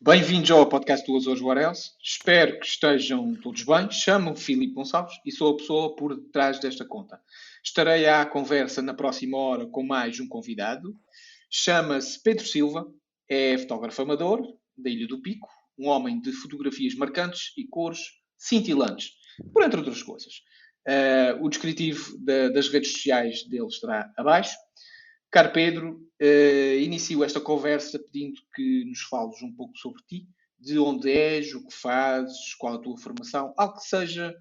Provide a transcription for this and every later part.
Bem-vindos ao podcast do Azores Warels. Espero que estejam todos bem. Chamo-me Filipe Gonçalves e sou a pessoa por trás desta conta. Estarei à conversa na próxima hora com mais um convidado. Chama-se Pedro Silva, é fotógrafo amador da Ilha do Pico, um homem de fotografias marcantes e cores cintilantes, por entre outras coisas. Uh, o descritivo da, das redes sociais dele estará abaixo. Caro Pedro, uh, inicio esta conversa pedindo que nos fales um pouco sobre ti, de onde és, o que fazes, qual a tua formação, algo que seja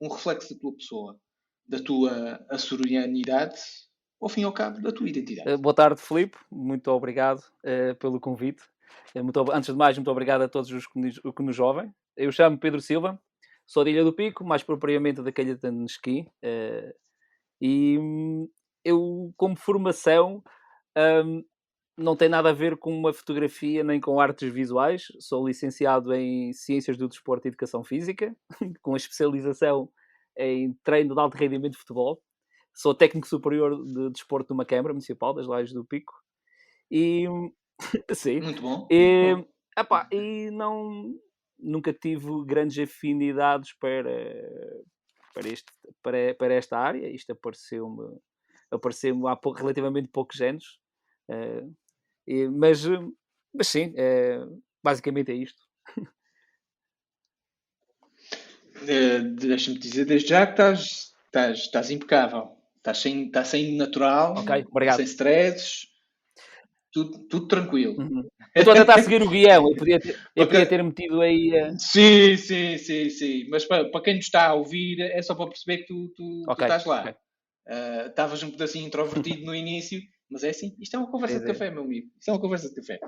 um reflexo da tua pessoa, da tua açorianidade, ao fim e ao cabo, da tua identidade. Uh, boa tarde, Filipe. Muito obrigado uh, pelo convite. Muito, antes de mais, muito obrigado a todos os que nos, que nos ouvem. Eu chamo Pedro Silva, sou de Ilha do Pico, mais propriamente da Calha de Nesqui. e hum, eu, como formação, um, não tem nada a ver com uma fotografia nem com artes visuais. Sou licenciado em Ciências do Desporto e Educação Física, com especialização em treino de alto rendimento de futebol. Sou técnico superior de desporto de uma Câmara Municipal das Lajes do Pico. E sim. Muito bom. E, Muito bom. Epá, e não nunca tive grandes afinidades para, para, este, para, para esta área. Isto apareceu-me apareceu há pouco, relativamente poucos anos. Uh, e, mas, mas sim, é, basicamente é isto. Uh, Deixa-me dizer desde já que estás, estás, estás impecável. Estás sem, estás sem natural, okay, obrigado. sem stresses, tudo, tudo tranquilo. Uhum. Eu estou a tentar seguir o guião, eu podia ter, eu podia ter metido aí. Uh... Sim, sim, sim, sim. Mas para, para quem nos está a ouvir, é só para perceber que tu, tu, okay, tu estás lá. Okay. Ah, estavas uh, um pedacinho introvertido no início, mas é assim, isto é uma conversa é, de café, meu amigo. Isto é uma conversa de café.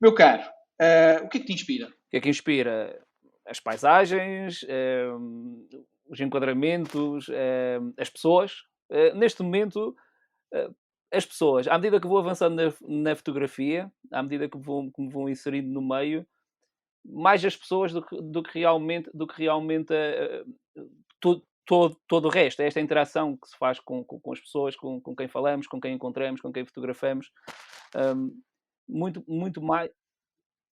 Meu caro, uh, o que é que te inspira? O que é que inspira? As paisagens, uh, os enquadramentos, as pessoas. neste momento, as pessoas, à medida que vou avançando na, na fotografia, à medida que, vou, que me vão inserindo no meio, mais as pessoas do que, do que realmente, do que realmente uh, tudo, todo, todo o resto, é esta interação que se faz com, com, com as pessoas, com, com, quem falamos, com quem encontramos, com quem fotografamos, um, muito, muito mais.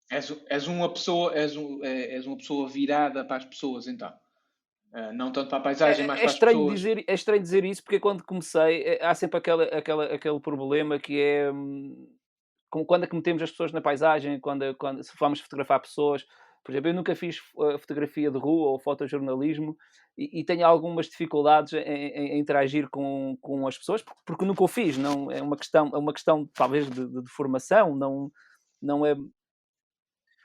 És, és, uma pessoa, és, um, é, és uma pessoa virada para as pessoas, então. Uh, não tanto para a paisagem, é, mas é para estranho as pessoas. Dizer, é estranho dizer isso porque quando comecei é, há sempre aquela, aquela, aquele problema que é hum, quando é que metemos as pessoas na paisagem, quando, quando se vamos fotografar pessoas, por exemplo, eu nunca fiz uh, fotografia de rua ou fotojornalismo e, e tenho algumas dificuldades em, em, em, interagir com, com as pessoas porque, porque nunca o fiz. Não, é uma questão, é uma questão talvez de, de, de formação, não, não é.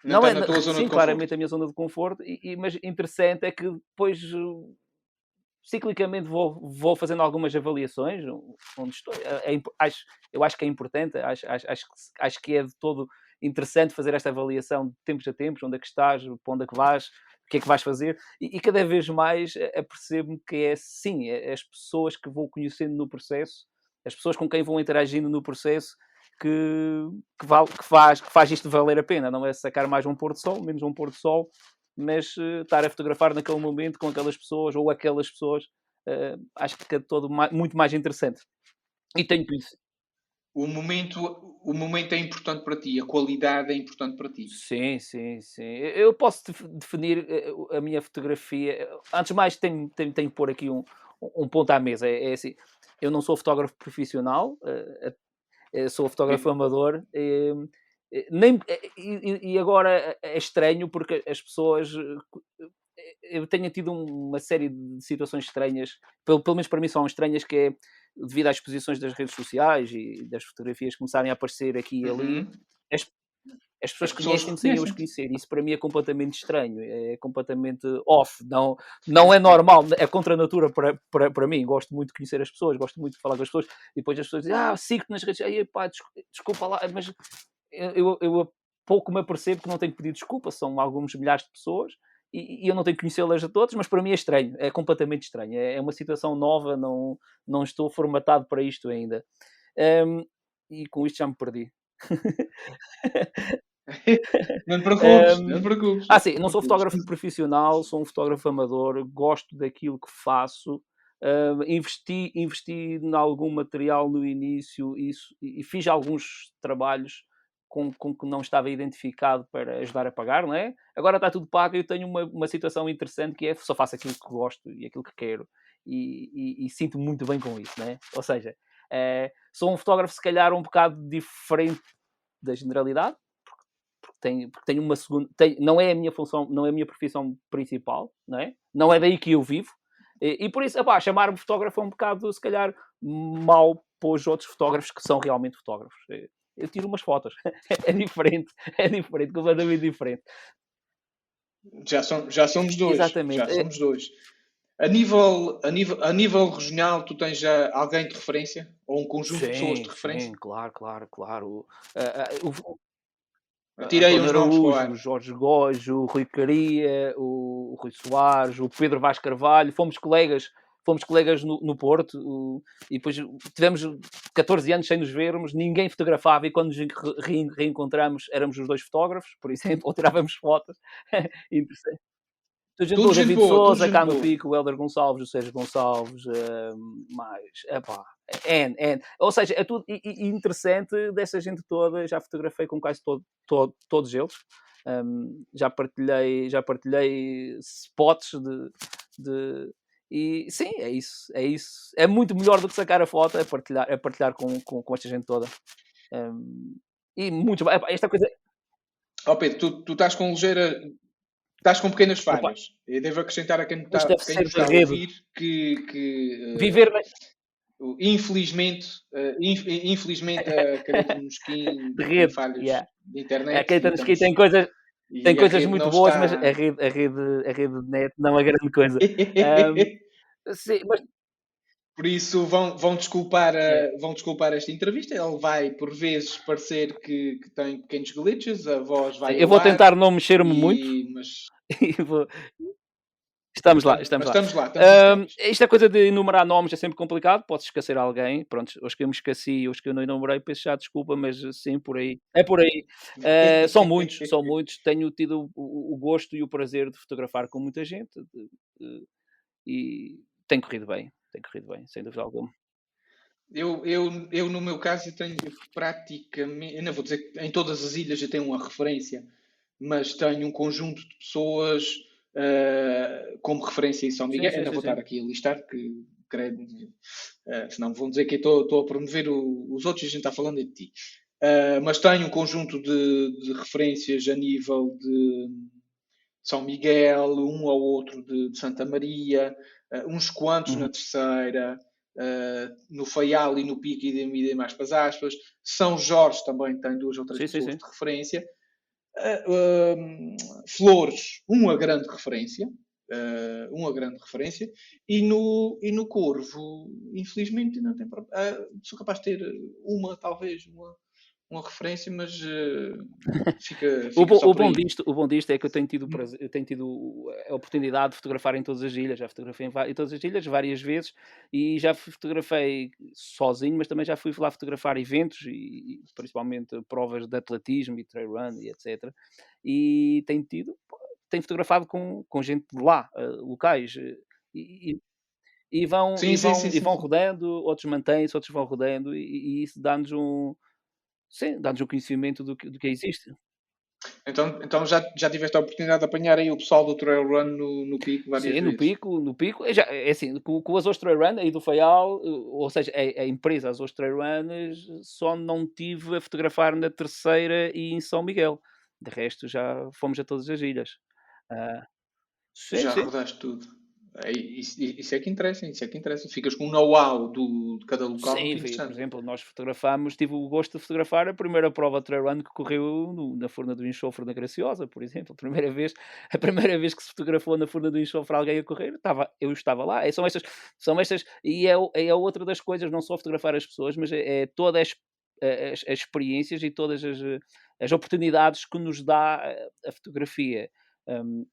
Não, não é, sim, claramente a minha zona de conforto, e, e, mas interessante é que depois uh, ciclicamente vou, vou fazendo algumas avaliações onde estou. É, é, acho, eu acho que é importante, acho, acho, acho, acho que é de todo interessante fazer esta avaliação de tempos a tempos, onde é que estás, para onde é que vais, o que é que vais fazer, e, e cada vez mais apercebo-me que é sim, é, as pessoas que vou conhecendo no processo, as pessoas com quem vou interagindo no processo, que, que, que, faz, que faz isto valer a pena, não é sacar mais um pôr de sol, menos um pôr de sol, mas uh, estar a fotografar naquele momento com aquelas pessoas ou aquelas pessoas, uh, acho que é todo mais, muito mais interessante. E tenho, o momento, o momento é importante para ti, a qualidade é importante para ti. Sim, sim, sim. Eu posso definir eh, a minha fotografia. Antes de mais, tenho, tenho, tenho que pôr aqui um, um ponto à mesa. É, é assim, eu não sou fotógrafo profissional, eh, sou fotógrafo amador. E, nem, e, e agora é estranho porque as pessoas eu tenho tido uma série de situações estranhas, pelo, pelo menos para mim são estranhas, que é devido às exposições das redes sociais e das fotografias começarem a aparecer aqui e ali, uhum. as, as pessoas conhecem sem eu os conhecer. Isso para mim é completamente estranho, é completamente off, não, não é normal, é contra a natura para, para, para mim. Gosto muito de conhecer as pessoas, gosto muito de falar com as pessoas, e depois as pessoas dizem, ah, sigo-te nas redes sociais, pá, desculpa lá, mas eu, eu, eu pouco me apercebo que não tenho que pedir desculpa, são alguns milhares de pessoas e, eu não tenho que conhecê-las a todos, mas para mim é estranho, é completamente estranho. É, é uma situação nova, não, não estou formatado para isto ainda. Um, e com isto já me perdi. não te preocupes, um, não te preocupes. Ah, sim, não sou fotógrafo profissional, sou um fotógrafo amador, gosto daquilo que faço. Uh, investi, investi em algum material no início e, e fiz alguns trabalhos com, com que não estava identificado para ajudar a pagar, não é? Agora está tudo pago e eu tenho uma, uma situação interessante que é só faço aquilo que gosto e aquilo que quero e, e, e sinto muito bem com isso, não é? Ou seja, é, sou um fotógrafo se calhar um bocado diferente da generalidade, porque tenho, porque tenho uma segunda, tenho, não é a minha função, não é a minha profissão principal, não é? Não é daí que eu vivo, e, e por isso, chamar-me fotógrafo é um bocado, se calhar, mau para os outros fotógrafos que são realmente fotógrafos. Eu tiro umas fotos, é diferente, é diferente, completamente diferente. Já, som, já somos dois. Exatamente. Já somos dois. A nível, a, nível, a nível regional, tu tens já alguém de referência? Ou um conjunto sim, de pessoas de referência? Sim, claro, claro, claro. Uh, uh, o, Tirei os nomes o Jorge Góes, o Rui Caria, o, o Rui Soares, o Pedro Vaz Carvalho, fomos colegas fomos colegas no, no Porto e depois tivemos 14 anos sem nos vermos, ninguém fotografava e quando nos re, reencontramos éramos os dois fotógrafos, por exemplo, ou tirávamos fotos. Interessante. Tudo o David Souza, cá no Pico, o Helder Gonçalves, o Sérgio Gonçalves, uh, mais, epá, N, N. Ou seja, é tudo interessante dessa gente toda, já fotografei com quase todo, todo, todos eles. Um, já partilhei já partilhei spots de, de, e sim, é isso, é isso. É muito melhor do que sacar a foto, é partilhar, é partilhar com, com, com esta gente toda. Um, e muito esta coisa. Ó oh Pedro, tu, tu estás com ligeira Estás com pequenas falhas. Opa. Eu devo acrescentar a quem está, quem está a ouvir que, que uh, viver infelizmente, uh, infelizmente a Careta Mosquim rede, falhas yeah. de internet. A Careta Mosquim tem coisas, tem coisas muito boas, está... mas a rede, a, rede, a rede de net não é grande coisa. um, sim, mas por isso vão, vão, desculpar a, vão desculpar esta entrevista. Ele vai, por vezes, parecer que, que tem pequenos glitches, a voz vai. Eu vou tentar não mexer-me muito. Mas... Estamos lá, estamos lá. Estamos lá estamos uh, esta coisa de enumerar nomes é sempre complicado, pode esquecer alguém. Pronto, os que eu me esqueci, os que eu não enumerei, peço já desculpa, mas sim, por aí. É por aí. Uh, são muitos, são muitos. Tenho tido o, o, gosto e o prazer de fotografar com muita gente de, de, e tem corrido bem tem corrido bem, sem dúvida alguma. Eu, eu, eu, no meu caso, tenho praticamente, eu não vou dizer que em todas as ilhas eu tenho uma referência, mas tenho um conjunto de pessoas uh, como referência em São Miguel. Sim, sim, ainda sim, vou estar aqui a listar, que credo, uh, senão vão dizer que estou a promover o, os outros e a gente está falando de ti. Uh, mas tenho um conjunto de, de, referências a nível de São Miguel, um ou outro de, de Santa Maria, uh, uns quantos uhum. na terceira, uh, no Faial e no Pico e de mais para as aspas. São Jorge também tem duas ou três sim, pessoas sim, sim. de referência. Uh, Flores, uma grande referência. Uh, uma grande referência e no, e no Corvo infelizmente não tem uh, sou capaz de ter uma talvez uma, uma referência, mas uh, fica, fica o, bom, o, bom disto, o bom disto é que eu tenho tido, prazer, eu tenho tido a oportunidade de fotografar em todas as ilhas, já fotografei em, em, todas as ilhas várias vezes e já fotografei sozinho, mas também já fui lá fotografar eventos e, e principalmente provas de atletismo e trail run e etc. E tenho tido, tenho fotografado com, com gente de lá, uh, locais, uh, e, e, vão, sim, e, vão, sim, sim, e vão rodando, outros mantêm-se, outros vão rodando e, e isso dá-nos um Sim, dá-nos o conhecimento do que, do que existe. Então, então já, já tiveste a oportunidade de apanhar aí o pessoal do Trail Run no, no Pico várias Sim, vezes? no Pico, no Pico. É, já, é assim, com, com as Azores Trail Run aí do Faial, eh, ou seja, a, a empresa Azores Trail Runners, só não tive a fotografar na terceira e em São Miguel. De resto, já fomos a todas as ilhas. Uh, sim, já sim. rodaste tudo. É, isso, isso, é que interessa, isso é que interessa. Ficas com um know-how de cada local. Sim, por exemplo, nós fotografámos, tive o gosto de fotografar a primeira prova trail run que correu no, na Forna do Enxofre da Graciosa, por exemplo. A primeira vez, a primeira vez que se fotografou na Forna do Enxofre alguém a correr, estava, eu estava lá. É, são estas, são estas, e é, é outra das coisas, não só fotografar as pessoas, mas é, é todas as, as, as, experiências e todas as, as oportunidades que nos dá a, a fotografia. Um,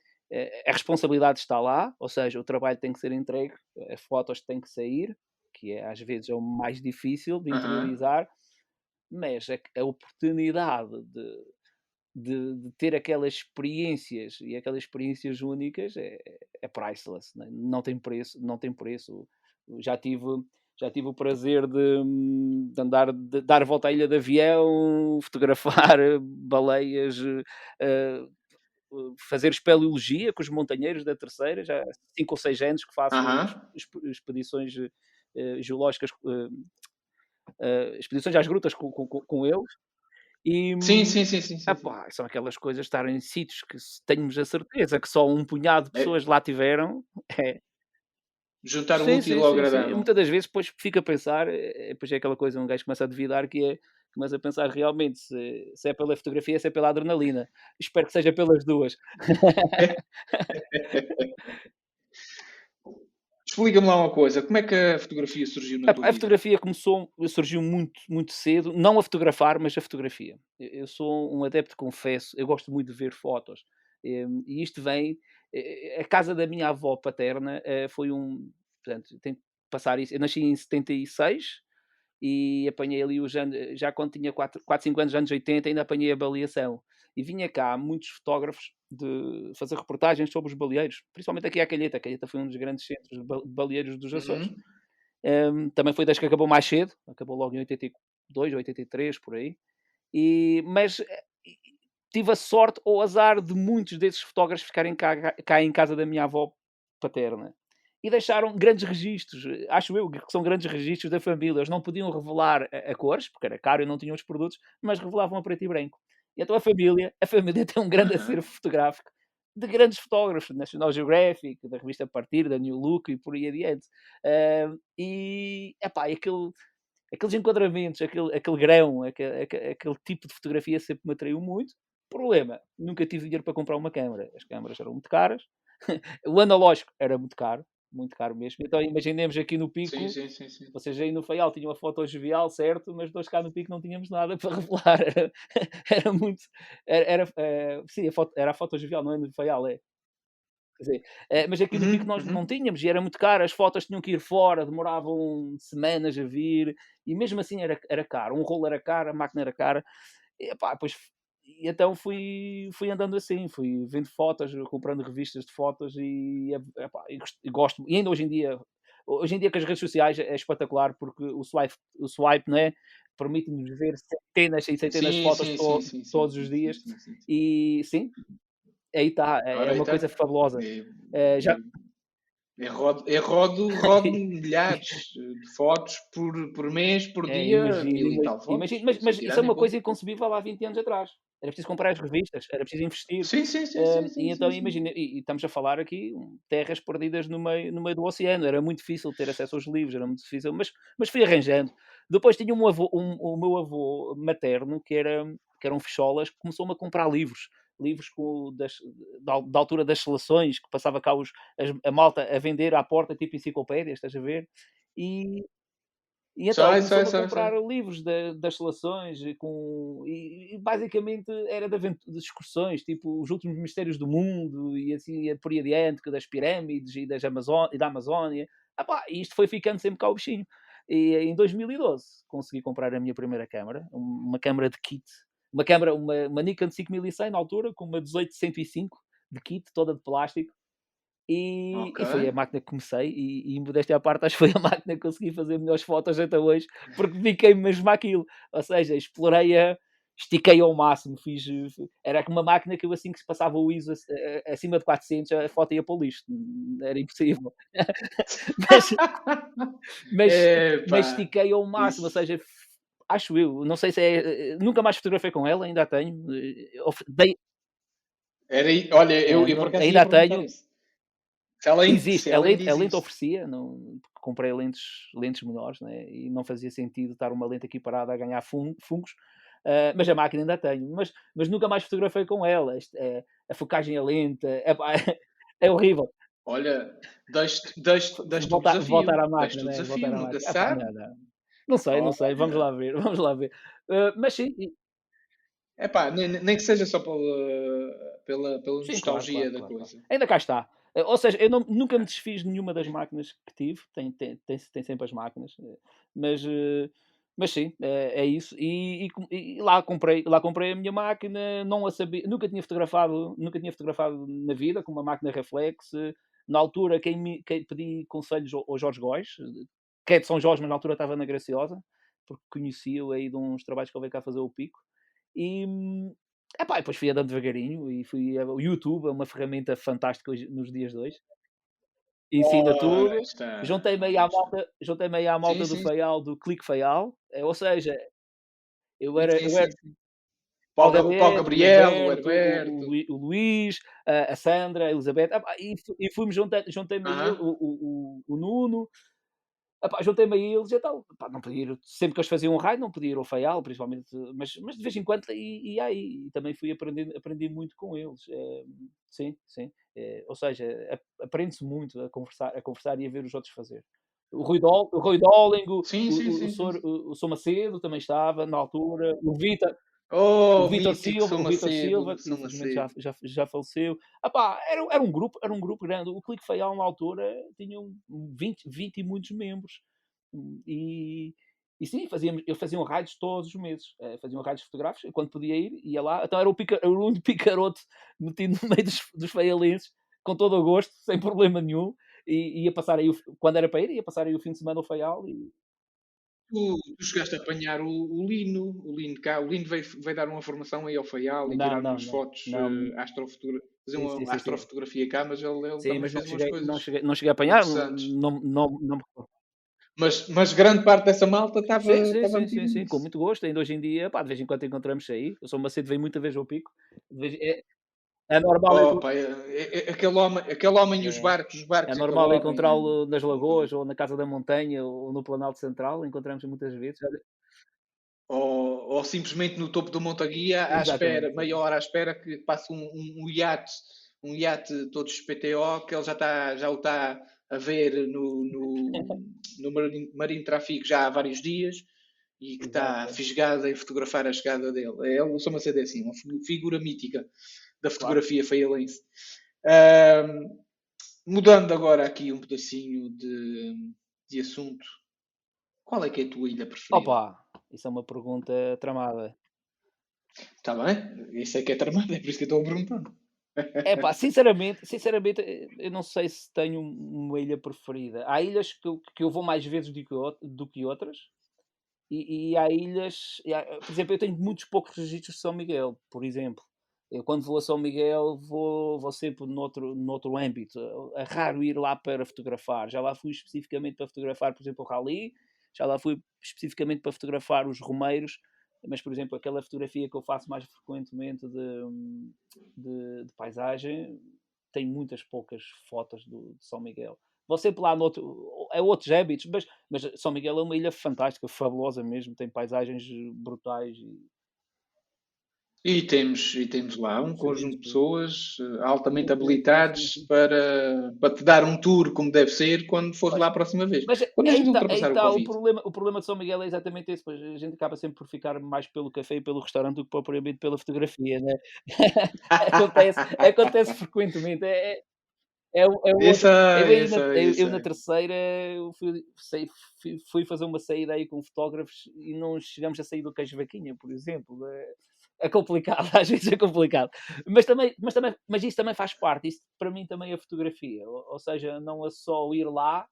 a responsabilidade está lá, ou seja, o trabalho tem que ser entregue, as fotos têm que sair, que é às vezes é o mais difícil de interiorizar, uhum. mas a, a oportunidade de, de, de, ter aquelas experiências e aquelas experiências únicas é, é priceless, né? não tem preço, não tem preço. Já tive, já tive o prazer de, de andar, de dar a volta à ilha de avião, fotografar baleias, uh, fazer espeleologia com os montanheiros da terceira, já há 5 ou 6 anos que faço expedições uh, geológicas, uh, expedições às grutas com, com, com eles. E, sim, sim, sim, sim, sim, ah, pá, são aquelas coisas estar em sítios que temos a certeza que só um punhado de é. pessoas é. lá tiveram. É. Juntar um útil ao agradável. Muitas das vezes depois fica a pensar, depois é aquela coisa, um gajo começa a duvidar que é começa a pensar realmente se, se, é pela fotografia, se é pela adrenalina. Espero que seja pelas duas. Explica-me lá uma coisa, como é que a fotografia surgiu na a, tua A fotografia começou, surgiu muito, muito cedo, não a fotografar, mas a fotografia. Eu sou um adepto, confesso, eu gosto muito de ver fotos. E isto vem, eh, a casa da minha avó paterna eh, foi um, portanto, tenho que passar isso, eu nasci em 76, e apanhei ali os anos, já quando tinha 4, 4 5 anos, anos 80, ainda apanhei a baleação. E vinha cá muitos fotógrafos de fazer reportagens sobre os baleeiros, principalmente aqui à Calheta. A Calheta foi um dos grandes centros de baleeiros dos Açores. Uhum. Um, também foi das que acabou mais cedo, acabou logo em 82, 83, por aí. E, mas eh, tive a sorte ou azar de muitos desses fotógrafos ficarem cá, cá em casa da minha avó paterna e deixaram grandes registros, acho eu que são grandes registros da família. Eles não podiam revelar a, a, cores, porque era caro e não tinham os produtos, mas revelavam a preto e branco. E então a família, a família tem um grande acervo fotográfico de grandes fotógrafos, National Geographic, da revista Partir, da New Look e por aí adiante. Uh, e, epá, aquele, aqueles enquadramentos, aquele, aquele grão, aquele, aquele tipo de fotografia sempre me atraiu muito. Problema, nunca tive dinheiro para comprar uma câmera. As câmaras eram muito caras. o analógico era muito caro muito caro mesmo. Então imaginemos aqui no pico, sim, sim, sim, sim. vocês aí no Faial tinham a foto jovial, certo, mas nós cá no pico não tínhamos nada para revelar. Era, era muito. Era, era uh, sim, a foto, era a foto jovial, não é no Faial, é. Quer dizer, uh, mas aqui no pico nós uhum. não tínhamos e era muito caro. As fotos tinham que ir fora, demoravam semanas a vir e mesmo assim era, era caro. Um rolo era caro, a máquina era cara. E, pá, depois e então fui, fui andando assim, fui vendo fotos, comprando revistas de fotos e, epá, e, e gosto. E ainda hoje em dia, hoje em dia com as redes sociais é espetacular porque o swipe, o swipe não é? permite-nos ver centenas e centenas sim, de fotos sim, to sim, todos os dias. E sim, aí está, é, é uma tá. coisa fabulosa. É, já, eu rodo, eu rodo, rodo milhares de fotos por, por mês, por é, dia. Imagino, imagino, mas, mas isso é uma coisa inconcebível há 20 anos atrás. Era preciso comprar as revistas, era preciso investir. Sim, sim, sim. Uh, sim, e então, imagina, e, e, estamos a falar aqui terras perdidas no meio, no meio do oceano. Era muito difícil ter acesso aos livros, era muito difícil, mas, mas fui arranjando. Depois tinha um avô, um, o meu avô materno, que era, que eram ficholas, que começou-me a comprar livros. Livros com, das, da, da, altura das seleções, que passava cá os, a, a malta a vender à porta, tipo enciclopédias, estás a ver? E, e então sai, sai, a comprar sai, livros de, das seleções e, com, e, e basicamente era de, de, excursões, tipo os últimos mistérios do mundo e assim por aí adiante, das pirâmides e, das Amazon, e da Amazónia. Ah, e isto foi ficando sempre cá o bichinho. E em 2012 consegui comprar a minha primeira câmara, uma câmara de kit, uma câmara, uma, uma Nikon 5100 na altura, com uma 18105 de kit, toda de plástico, e, okay. e, foi a máquina que comecei, e, e modéstia à parte, acho que foi a máquina que consegui fazer melhores fotos até hoje, porque dediquei-me mesmo àquilo. Ou seja, explorei-a, estiquei ao máximo, fiz. Era uma máquina que eu assim que se passava o ISO acima de 400, a foto ia para o lixo, era impossível. mas, mas, mas, estiquei ao máximo, Isso. ou seja, acho eu, não sei se é. Nunca mais fotografei com ela, ainda a tenho. Dei, era, olha, eu, é, eu ainda a tenho. Isso. Ela existe, ela, ela, ela lente oferecia, não, comprei lentes, lentes menores né, e não fazia sentido estar uma lente aqui parada a ganhar fungos, uh, mas a máquina ainda tenho, mas, mas nunca mais fotografei com ela. Este, é, a focagem é lenta, é, é horrível. Olha, deixe-te deixe, deixe voltar, voltar à máquina, né? voltar à máquina. Ah, não, não. não, sei, não sei, vamos lá ver, vamos lá ver. Uh, mas sim. É pá, nem, nem que seja só pela, pela, pela sim, nostalgia claro, claro, da claro, coisa. Ainda cá está. Eh, ou seja, eu não, nunca me desfiz de nenhuma das máquinas que tive, tem, tem, tem, tem sempre as máquinas, eh, mas, eh, mas sim, é, é isso. E, e, e, lá, comprei, lá comprei a minha máquina, não a sabia, nunca tinha fotografado, nunca tinha fotografado na vida com uma máquina reflex. Na altura, quem, me, quem pedi conselhos ao, Jorge Góis, que é de São Jorge, mas na altura estava na Graciosa, porque conhecia-o aí de uns trabalhos que ele veio cá fazer o pico. E, epá, depois fui andando devagarinho e fui. O YouTube é uma ferramenta fantástica hoje, nos dias de hoje. Ensina tudo. Juntei-me aí à malta, juntei aí à malta sim, do sim. Feial, do Clique Feial. É, ou seja, eu era, sim, eu era, Paulo, Alberto, Paulo Gabriel, o Alberto, o, o, Luís, a, Sandra, a Elizabeth, e, e fomos juntei-me uh -huh. o, o, o, Juntei-me a eles e tal. não podia ir, sempre que eles faziam um raio, não podia ir ao Faial, principalmente, mas, mas de vez em quando e, e aí, e também fui aprendendo, aprendi muito com eles. É, sim, sim. É, ou seja, aprende-se muito a conversar, a conversar e a ver os outros fazer. O Rui, Dol, o Rui Dolling, o, sim, sim, o, sim, o, o, Sor Macedo também estava na altura, o Vita, Oh, o Vitor Silva, o Vitor Silva, que infelizmente já, já, já faleceu. Epá, era, era, um grupo, era um grupo grande. O Clique Feial, na altura, tinha 20, 20 e muitos membros. E, e sim, fazíamos, eu fazia um raids todos os meses. Uh, fazia um raids fotográficos, quando podia ir, ia lá. Então era o, pica, o único picaroto metido no meio dos, dos feialenses, com todo o gosto, sem problema nenhum. E ia passar aí, quando era para ir, ia passar aí o fim de semana ao Feial e, Tu, tu chegaste a apanhar o, o, Lino, o Lino cá, o Lino veio, veio dar uma formação aí ao Faial e não, tirar umas fotos, não. Uh, astrofotura, fazer sim, uma sim, astrofotografia sim. cá, mas ele, ele sim, mas não cheguei, coisas não, cheguei, não cheguei a apanhar, não, não, não, mas, mas grande parte dessa malta estava. Sim, sim, sim, sim, sim, com muito gosto. Ainda hoje em dia, pá, de vez em quando encontramos aí. Eu sou Macedo, veio muita vez ao pico. Vez, é, é normal. Oh, pá, é, é, aquele homem, aquele homem e os é. barcos, os barcos. É normal encontrá-lo nas lagoas, ou na Casa da Montanha, ou no Planalto Central, encontramos muitas vezes. Ou, ou simplesmente no topo do Montaguia, à espera, meia hora à espera que passe um, um, um iate, um iate todo PTO, que ele já, está, já o está a ver no, no, no Marinho, Marinho Tráfico já há vários dias e que está fisgado em fotografar a chegada dele. É, ele, uma CD assim, uma figura mítica da fotografia claro. mudando agora aqui um pedacinho de, de assunto, qual é que é a tua ilha preferida? Opa, isso é uma pergunta tramada. Está bem, isso é que é tramada, é por isso que eu estou a perguntar. É pá, sinceramente, sinceramente, eu não sei se tenho uma ilha preferida. Há ilhas que eu, que eu vou mais vezes do que, do que outras, e, e há ilhas, e há, por exemplo, eu tenho muitos poucos registros de São Miguel, por exemplo. Eu, quando vou a São Miguel, vou, vou sempre noutro, noutro âmbito. É raro ir lá para fotografar. Já lá fui especificamente para fotografar, por exemplo, o Rally, já lá fui especificamente para fotografar os Romeiros, mas, por exemplo, aquela fotografia que eu faço mais frequentemente de, de, de paisagem, tem muitas poucas fotos do, de São Miguel. Vou sempre lá noutro, é outros hábitos, mas, mas São Miguel é uma ilha fantástica, fabulosa mesmo, tem paisagens brutais e e temos, e temos lá um conjunto de pessoas eh, altamente habilitadas para, para te dar um tour como deve ser quando fores lá a próxima vez. Mas quando aí está, aí está o, o, problema, o problema de São Miguel é exatamente esse, pois a gente acaba sempre por ficar mais pelo café e pelo restaurante do que propriamente pela fotografia, né? acontece, acontece frequentemente. É, é, é, é outro, eu, na, eu, eu, na terceira fui, fui, fui, fazer uma saída aí com fotógrafos e não chegamos a sair do queijo vaquinha, por exemplo. É, é complicado, às vezes é complicado. Mas, também, mas, também, mas isso também faz parte, isso para mim também é fotografia. Ou, ou seja, não é só ir lá,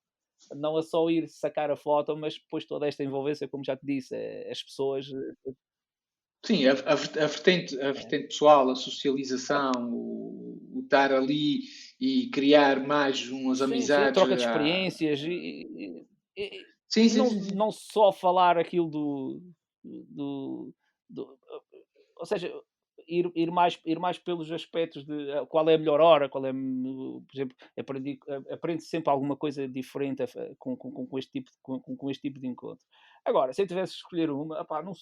não é só ir sacar a foto, mas depois toda esta envolvência, como já te disse, é, as pessoas. Eh, Sim, a, a, a, vertente, a vertente pessoal, a socialização, o, o estar ali e criar mais umas sim, amizades. Sim, troca de experiências e, e, sim, sim, não, sim, não só falar aquilo do, do, do ou seja, ir, ir, mais, ir mais pelos aspectos de eh, qual é a melhor hora, qual é, por exemplo, aprendi, aprende sempre alguma coisa diferente com, com, com, este, tipo, com, com este tipo de encontro. Agora, se eu tivesse que escolher uma, opá, não,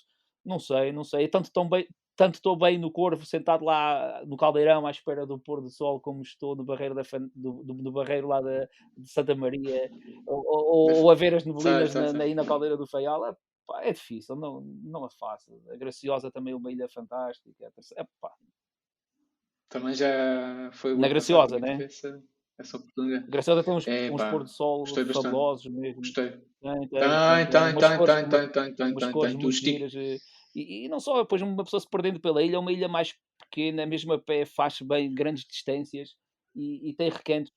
não sei, não sei, tanto tão bem, tanto estou bem no Corvo, sentado lá no caldeirão à espera do pôr do sol, como estou no barreiro, da, do, do, do barreiro lá de, de Santa Maria, ou, ou, ou, a ver as neblinas na, na, na caldeira do Faial, pá, é difícil, não, não é fácil. A Graciosa também é uma ilha fantástica. É, pá. Também já foi Na Graciosa, né? Essa, essa oportunidade. Graciosa tem uns, é, uns pôr de sol fabulosos mesmo. Gostei. Tem, tem, tem, tem, tem, tem, tem, giras. E, e não só, depois uma pessoa se perdendo pela ilha, é uma ilha mais pequena, mesmo a pé, faz bem grandes distâncias e, e tem recantos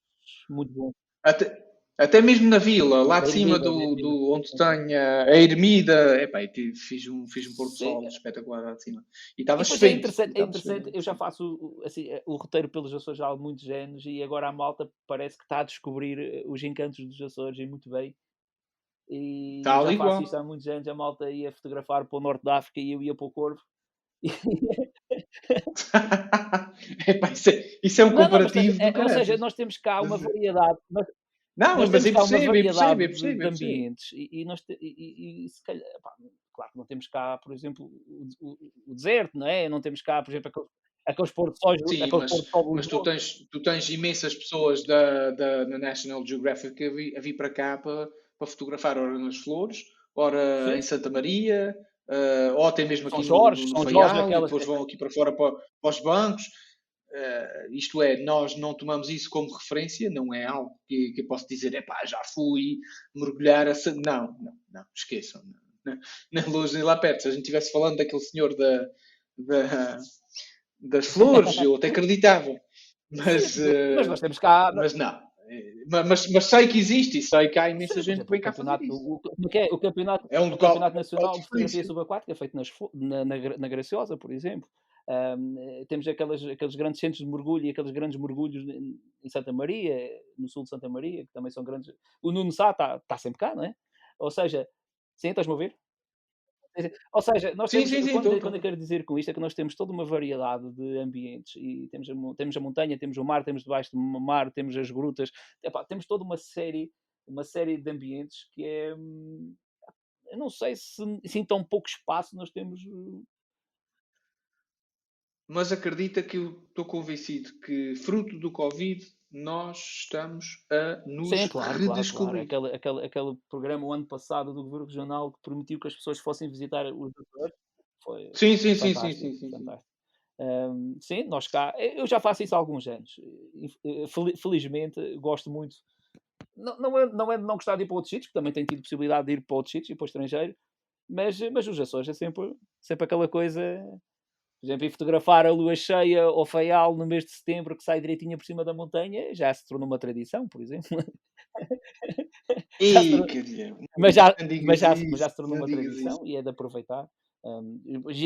muito bons. Até, Até mesmo na vila, lá de cima do, do onde tem a ermida, epá, fiz um, fiz um pôr do sol espetacular lá de cima. E estava cheio. É interessante, é interessante. eu já faço assim, o roteiro pelos Açores há muitos anos e agora a malta parece que está a descobrir eh, os encantos dos Açores e muito bem. E tá já igual. faço isto há muitos anos, a malta ia fotografar para o norte da África e eu ia para o Corvo. Epá, isso, é, isso, é, um comparativo. Não, não, é, ou seja, nós temos cá uma variedade. Nós, não, nós mas é possível, é possível, é possível, de ambientes e, e, nós, e, e, se calhar, pá, claro que não temos cá, por exemplo, o, o, o, deserto, não é? Não temos cá, por exemplo, aqueles, aqueles pôr de sol. Sim, mas, mas tu, tens, tu tens imensas pessoas da, da, da National Geographic a vir, a vir para cá para, para fotografar, ora nas flores, ora Sim. em Santa Maria, uh, ou até mesmo aqui São Jorge, no, no São Jorge, e depois vão aqui para fora para, para os bancos. Uh, isto é, nós não tomamos isso como referência, não é algo que, que eu posso dizer, é pá, já fui mergulhar a. Não, não, não, esqueçam, não, nem longe nem lá perto. Se a gente estivesse falando daquele senhor da, da, das flores, eu até acreditava. Mas, uh, mas nós temos cá. Mas não. Mas, mas, sei que existe e sei que há imensa Sim, gente que vem cá fazer isso. O, o, é, o campeonato, é um local, campeonato Nacional de Fotografia Subaquática, feito nas, na, na, na Graciosa, por exemplo. Um, temos aquelas, aqueles grandes centros de mergulho e aqueles grandes mergulhos em Santa Maria, no sul de Santa Maria, que também são grandes. O Nuno Sá está tá sempre cá, não é? Ou seja, sim, estás-me a ver? Ou seja, nós temos, sim, sim, quando, quando, eu quero dizer com isto é que nós temos toda uma variedade de ambientes e temos a, temos a montanha, temos o mar, temos debaixo do mar, temos as grutas, Epá, temos toda uma série, uma série de ambientes que é. Hum, eu não sei se, se em tão pouco espaço nós temos mas acredita que eu estou convencido que, fruto do Covid, nós estamos a nos Sim, claro, redescobrir. Claro, claro. Aquele, aquele, aquele programa o ano passado do Governo Regional que permitiu que as pessoas fossem visitar os Açores foi sim, sim, sim, sim, sim, sim, um, sim, nós cá, eu já faço isso há alguns anos. Felizmente, gosto muito. Não, não, é, não é de não gostar de ir para outros sítios, porque também tenho tido possibilidade de ir para outros sítios, ir para o estrangeiro, mas, mas os Açores é sempre, sempre aquela coisa por exemplo, ir fotografar a lua cheia ou feial no mês de setembro que sai direitinho por cima da montanha já se tornou uma tradição, por exemplo. E, mas, já, mas, já, mas já se tornou uma tradição e é de aproveitar. Um,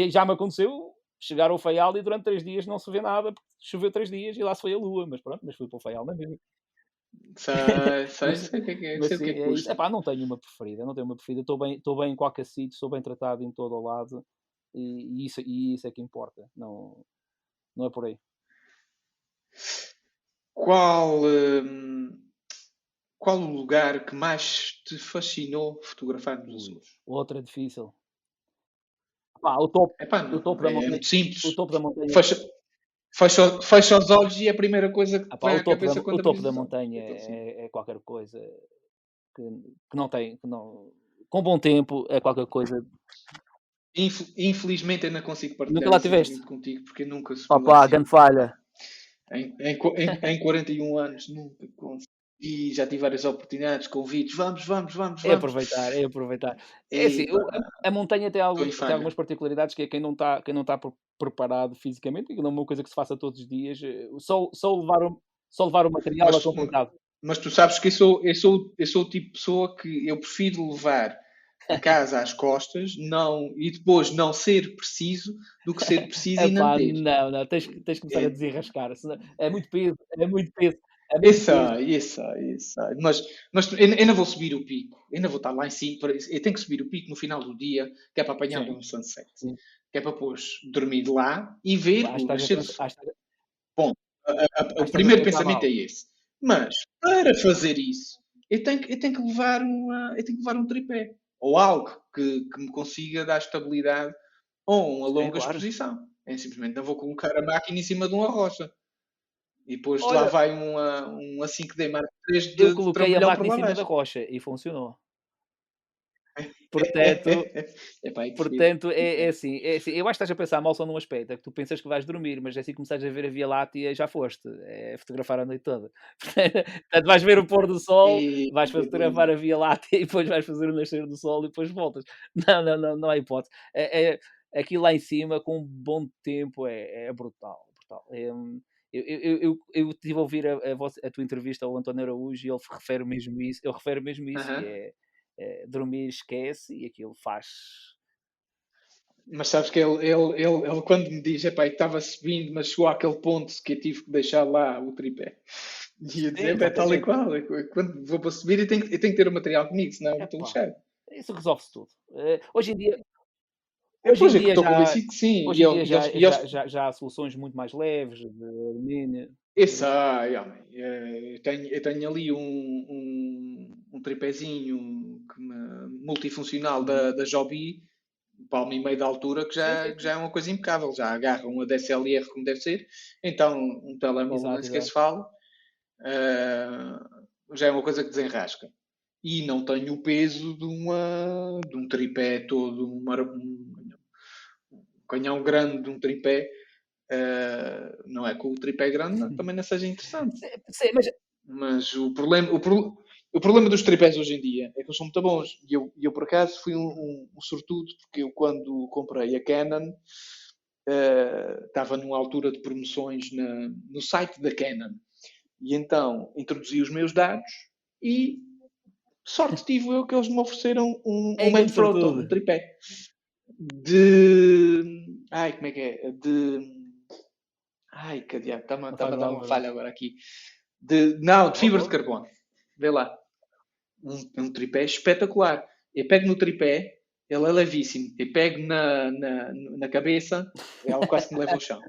já me aconteceu chegar ao Faial e durante três dias não se vê nada, porque choveu três dias e lá se foi a lua, mas pronto, mas fui para o Faial na mesma. Sei, sei, sei o que é que é, sei o que é é não tenho uma preferida, não tenho uma preferida, estou bem, estou bem em qualquer sítio, sou bem tratado em todo o lado e, isso, e isso é que importa, não, não é por aí. Qual, hum, qual o lugar que mais te fascinou fotografar nos Açores? Outra difícil. Pá, o topo, Epá, o topo da é montanha. Muito simples. O topo da montanha. Fecha, fecha, fecha os olhos e é a primeira coisa que ah, pá, o topo da, O topo da montanha é, é, qualquer coisa que, que não tem. Que não, com bom tempo é qualquer coisa Infelizmente ainda consigo partilhar nunca lá tiveste? contigo porque nunca Opa, assim. grande falha. Em, em, em, em 41 anos nunca consegui. E já tive várias oportunidades, convites, vamos, vamos, vamos, É aproveitar, é aproveitar. É assim, a, a, montanha tem, algo, tem algumas particularidades que é quem não está quem não está preparado fisicamente, e não é uma coisa que se faça todos os dias, eh, só, só, levar, o, só levar o material mas, é complicado. Mas tu sabes que eu sou, eu, sou, eu sou o tipo de pessoa que eu prefiro levar a casa às costas não, e depois não ser preciso do que ser preciso e não ter. Não, não, tens, tens que começar é. a desenrascar. É muito peso, é muito peso. É isso, isso, isso. Mas, mas eu, eu não vou subir o pico, eu não vou estar lá em cima. Eu tenho que subir o pico no final do dia, que é para apanhar Sim. um sunset. Sim. Que é para depois dormir lá e ver Lá, o nascer do Bom, a, a, o primeiro pensamento é esse. Mas para fazer isso, eu tenho, eu tenho que levar uma, eu tenho que levar um tripé ou algo que, que me consiga dar estabilidade ou uma longa claro. exposição. É simplesmente não vou colocar a máquina em cima de uma rocha. E depois Olha, lá vai uma, uma 5D Mark III de Eu coloquei a máquina em cima da rocha e funcionou. Portanto, Epá, é portanto é, é, assim, é assim. Eu acho que estás a pensar mal só num aspecto, é que tu pensas que vais dormir, mas é assim que começares a ver a Via Láctea já foste. É fotografar a noite toda. Portanto, vais ver o pôr do sol, e... vais fotografar a Via Láctea e depois vais fazer o nascer do sol e depois voltas. Não, não, não, não há hipótese. É, é, aqui lá em cima, com um bom tempo, é, é brutal. brutal. É, eu, eu, eu, eu tive a ouvir a, a, vossa, a, tua entrevista ao António Araújo e ele refere mesmo isso, ele refere mesmo isso, uhum. é, é, dormir esquece e aquilo faz. Mas sabes que ele, ele, ele, ele quando me diz, epá, estava subindo, mas chegou àquele ponto que eu tive que deixar lá o tripé. E ia dizer, é tal e qual, é quando vou para subir eu tenho, eu tenho que ter o material comigo, senão é, estou lixado. Isso resolve-se tudo. Uh, hoje em dia, é, hoje em dia, já, convencido que sim. Hoje em dia já, já, já, já, há soluções muito mais leves de alumínio. Isso, ah, eu, tenho, eu tenho ali um, um, um tripézinho multifuncional da, da Joby, palmo e meio de altura, que já, que já é uma coisa impecável. Já agarra uma DSLR como deve ser. Então, um telemóvel, nem sequer se fala. Uh, já é uma coisa que desenrasca e não tenho o peso de, uma, de um tripé todo, um, canhão grande de um tripé, uh, não é que o tripé grande também não seja interessante. Sim, mas... mas o, problema, o, pro, o problema dos tripés hoje em dia é que eles são muito bons. E eu, eu por acaso, fui um, um, um sortudo, porque eu, quando comprei a Canon, uh, estava numa altura de promoções na, no site da Canon. E então introduzi os meus dados e sorte tive eu que eles me ofereceram um, um main photo, um tripé de. Ai, como é que é? De. Ai, que diabo, está-me tá a dar uma falha agora aqui. De, não, de fibra de carbono. Vê lá. Um, um tripé espetacular. Eu pego no tripé, ele é levíssimo. Eu pego na, na, na cabeça, ele quase que me leva ao chão.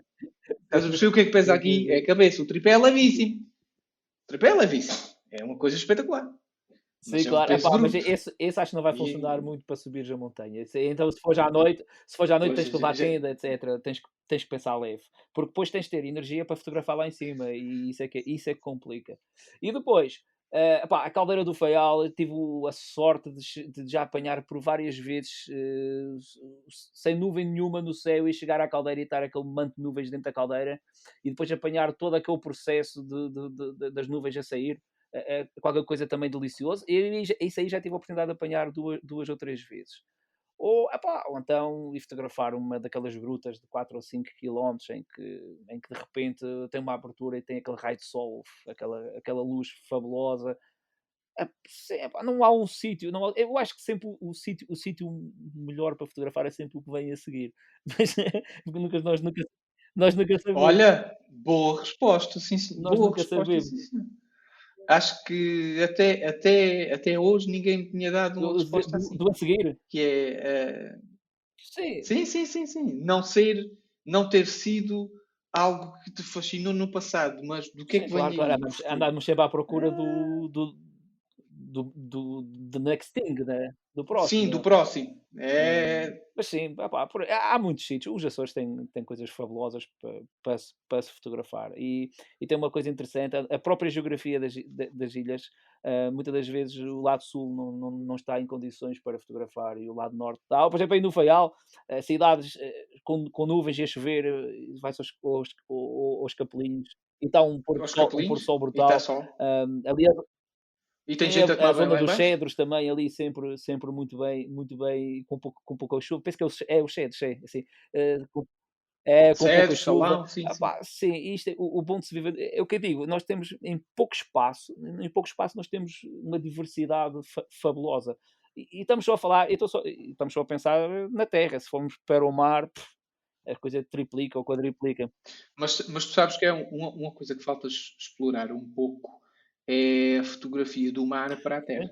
Estás a perceber o que é que pesa aqui? É a cabeça. O tripé é levíssimo. O tripé é levíssimo. É uma coisa espetacular. Sim, é claro. Epá, mas esse, esse acho que não vai funcionar e... muito para subir a montanha. Então, se for já à noite, se for já à noite, pois, tens que levar já... tenda, etc. Tens, tens que pensar leve. Porque depois tens de ter energia para fotografar lá em cima e isso é que, isso é que complica. E depois, uh, a caldeira do Faial, tive a sorte de, de já apanhar por várias vezes uh, sem nuvem nenhuma no céu e chegar à caldeira e estar aquele manto de nuvens dentro da caldeira e depois apanhar todo aquele processo de, de, das nuvens a sair é, qualquer coisa também delicioso. E isso aí já tive a oportunidade de apanhar duas, duas ou três vezes. Ou, epá, ou então ir fotografar uma daquelas grutas de 4 ou 5 km em que, em que de repente tem uma abertura e tem aquele raio de sol, aquela, aquela luz fabulosa. Epá, não há um sítio, há, eu acho que sempre o, o sítio o sítio melhor para fotografar é sempre o que vem a seguir. Mas nunca, nós, nunca, nós nunca sabemos. Olha, boa resposta, sim, sim. Nós boa nunca resposta, sabemos. Sim, sim acho que até, até, até hoje ninguém me tinha dado uma resposta do, assim. Do a seguir? Que é. Uh... Sim. sim, sim, sim, sim. Não ser, não ter sido algo que te fascinou no passado, mas do que sim, é que claro, vem claro, aí? Andamos sempre à procura do, ah. do, do, do, do next thing, né? do próximo. Sim, do próximo. É... Hum, mas sim, opa, por, há muitos sítios. Os Açores têm, têm coisas fabulosas para, para, para se fotografar. E, e tem uma coisa interessante: a, própria geografia das, das ilhas, uh, muitas das vezes o lado sul não, não, não, está em condições para fotografar e o lado norte está. Por exemplo, aí no Faial, uh, cidades uh, com, com nuvens e a chover, vai-se aos, aos, aos, capelinhos e está um pôr sol, um brutal. Um, aliás, e tem gente a, a, a zona dos cedros também ali sempre, sempre muito bem, muito bem, com pouco, com pouca chuva. Penso que é, o, é os cedros, é, assim, uh, com, é, com cedros, pouca chuva. sim, ah, pá, sim. isto é, o, o, bom de se viver, é o que eu digo, nós temos em pouco espaço, em pouco espaço nós temos uma diversidade fa fabulosa. E, e, estamos só a falar, só, estamos só a pensar na terra, se formos para o mar, pff, a coisa triplica ou quadriplica. Mas, mas tu sabes que é uma, uma coisa que falta explorar um pouco é a fotografia do mar para a Terra.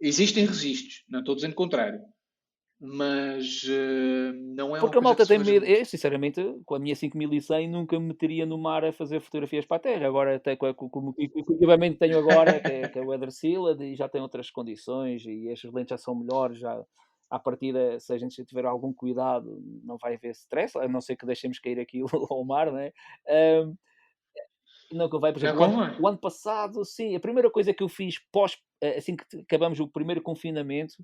Existem registros, não estou dizendo o contrário, mas uh, não é Porque a malta tem medo. Eu, sinceramente, com a minha 5100 nunca me meteria no mar a fazer fotografias para a Terra. Agora, até com, com, com o equipamento tenho agora, que é, que é o Weather Sealed, e já tem outras condições, e estas lentes já são melhores, já à partida, se a gente tiver algum cuidado, não vai haver stress, a não ser que deixemos cair aquilo ao mar, né? Um, não que vai, por exemplo, o ano, o ano, passado, sim, a primeira coisa que eu fiz pós, eh, assim que acabamos o primeiro confinamento,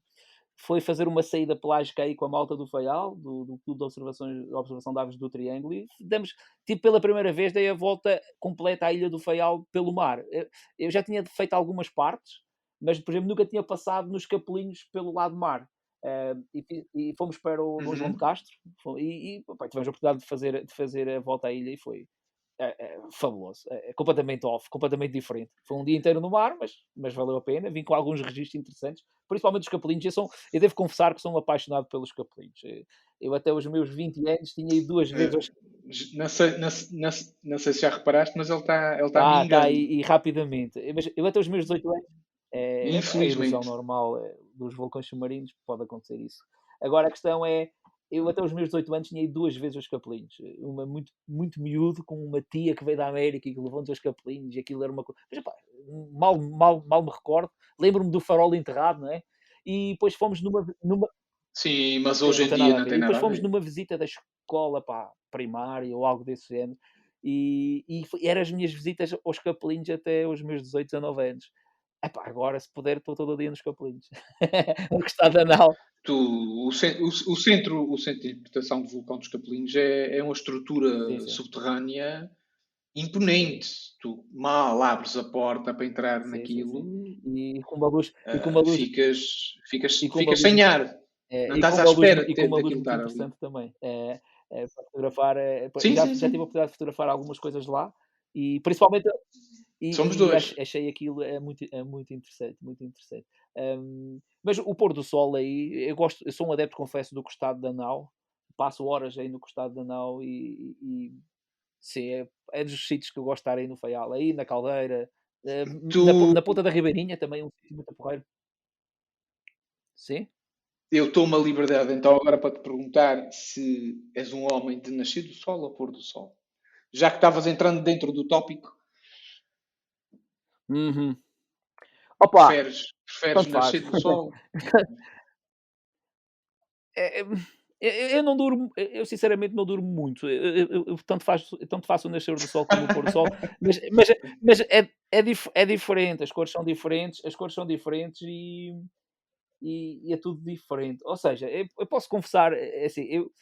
foi fazer uma saída pelágica aí com a malta do Faial, do, do Clube de Observações, Observação de Aves do Triângulo, e demos, tipo, pela primeira vez, dei a volta completa à Ilha do Faial pelo mar. Eu já tinha feito algumas partes, mas, por exemplo, nunca tinha passado nos capelinhos pelo lado mar. Uh, e, e, fomos para o uhum. João de Castro e, e opa, tivemos a oportunidade de fazer, de fazer a volta à ilha e foi, é, é, fabuloso, é, é, completamente off, completamente diferente. Foi um dia inteiro no mar, mas, mas valeu a pena. Vim com alguns registros interessantes, principalmente os capelinhos. Eu, sou, eu devo confessar que sou um apaixonado pelos capelinhos. Eu, até os meus 20 anos, tinha ido duas vezes. Não sei, não, não, não sei se já reparaste, mas ele está ele tá ah, tá, e, e, rapidamente. Eu até os meus 18 anos, é, é a ilusão normal dos vulcões submarinos, pode acontecer isso. Agora a questão é eu até os meus 18 anos tinha ido duas vezes aos capelinhos. Uma muito, muito miúdo, com uma tia que veio da América e que levou-nos aos capelinhos, e aquilo era uma coisa. Mas, pá, mal, mal, mal me recordo. Lembro-me do farol enterrado, não é? E depois fomos numa. numa... Sim, mas hoje em dia não tem nada. E depois fomos numa visita da escola pá, primária ou algo desse género. E, e eram as minhas visitas aos capelinhos até os meus 18, 19 anos. Epá, agora, se puder, estou todo dia nos capelinhos. no estado anal tu, o, o, centro, o centro de interpretação do vulcão dos Capelinhos é, é uma estrutura sim, sim. subterrânea imponente. Tu mal abres a porta para entrar sim, naquilo e com uma luz, uh, e com uma luz ficas, ficas, ficas sem ar. É, não estás à espera de ter daquilo estar interessante também. É, é, para fotografar, é, sim, já, já tive a oportunidade de fotografar algumas coisas lá e principalmente e, Somos dois. Achei aquilo é muito, é muito interessante, muito interessante. Um, mas o pôr do sol aí, eu gosto, eu sou um adepto, confesso, do costado da nau. Passo horas aí no costado da nau e, e sim, é, é, dos sítios que eu gosto de estar aí no Faial, aí na Caldeira, tu... na, na, ponta da Ribeirinha também, um sítio muito porreiro. Sim? Eu estou uma liberdade então agora para te perguntar se és um homem de nascer do sol ou pôr do sol. Já que estavas entrando dentro do tópico. Uhum. Opa, preferes, preferes nascer do sol? É, é, eu, não durmo, eu sinceramente não durmo muito. Eu, eu, eu tanto, faço, tanto faço o nascer do sol como o pôr do sol, mas, mas, mas é, é, dif, é diferente, as cores são diferentes, as cores são diferentes e, e, e é tudo diferente. Ou seja, eu, eu posso confessar, é assim, eu,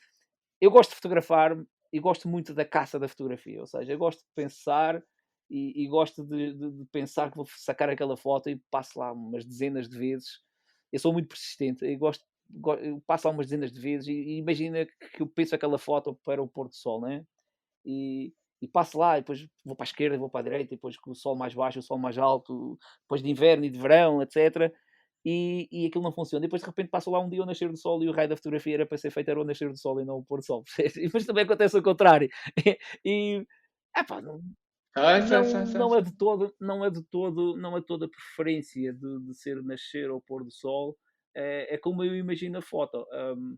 eu gosto de fotografar e gosto muito da caça da fotografia, ou seja, eu gosto de pensar e, e gosto de, de, de, pensar que vou sacar aquela foto e passo lá umas dezenas de vezes. Eu sou muito persistente e gosto, eu passo lá umas dezenas de vezes e, e imagina que eu penso aquela foto para o pôr do sol, né? E, e passo lá, e depois vou para a esquerda, vou para a direita, e depois com o sol mais baixo, o sol mais alto, depois de inverno e de verão, etc. E, e aquilo não funciona. Depois de repente passo lá um dia ao nascer do sol e o raio da fotografia era para ser feito era o nascer do sol e não o pôr do sol. Mas também acontece o contrário. E epá, não, ah, não, não é de todo, não é de todo, não é toda preferência de, de ser nascer ou pôr do sol. É, é como eu imagino a foto. Um,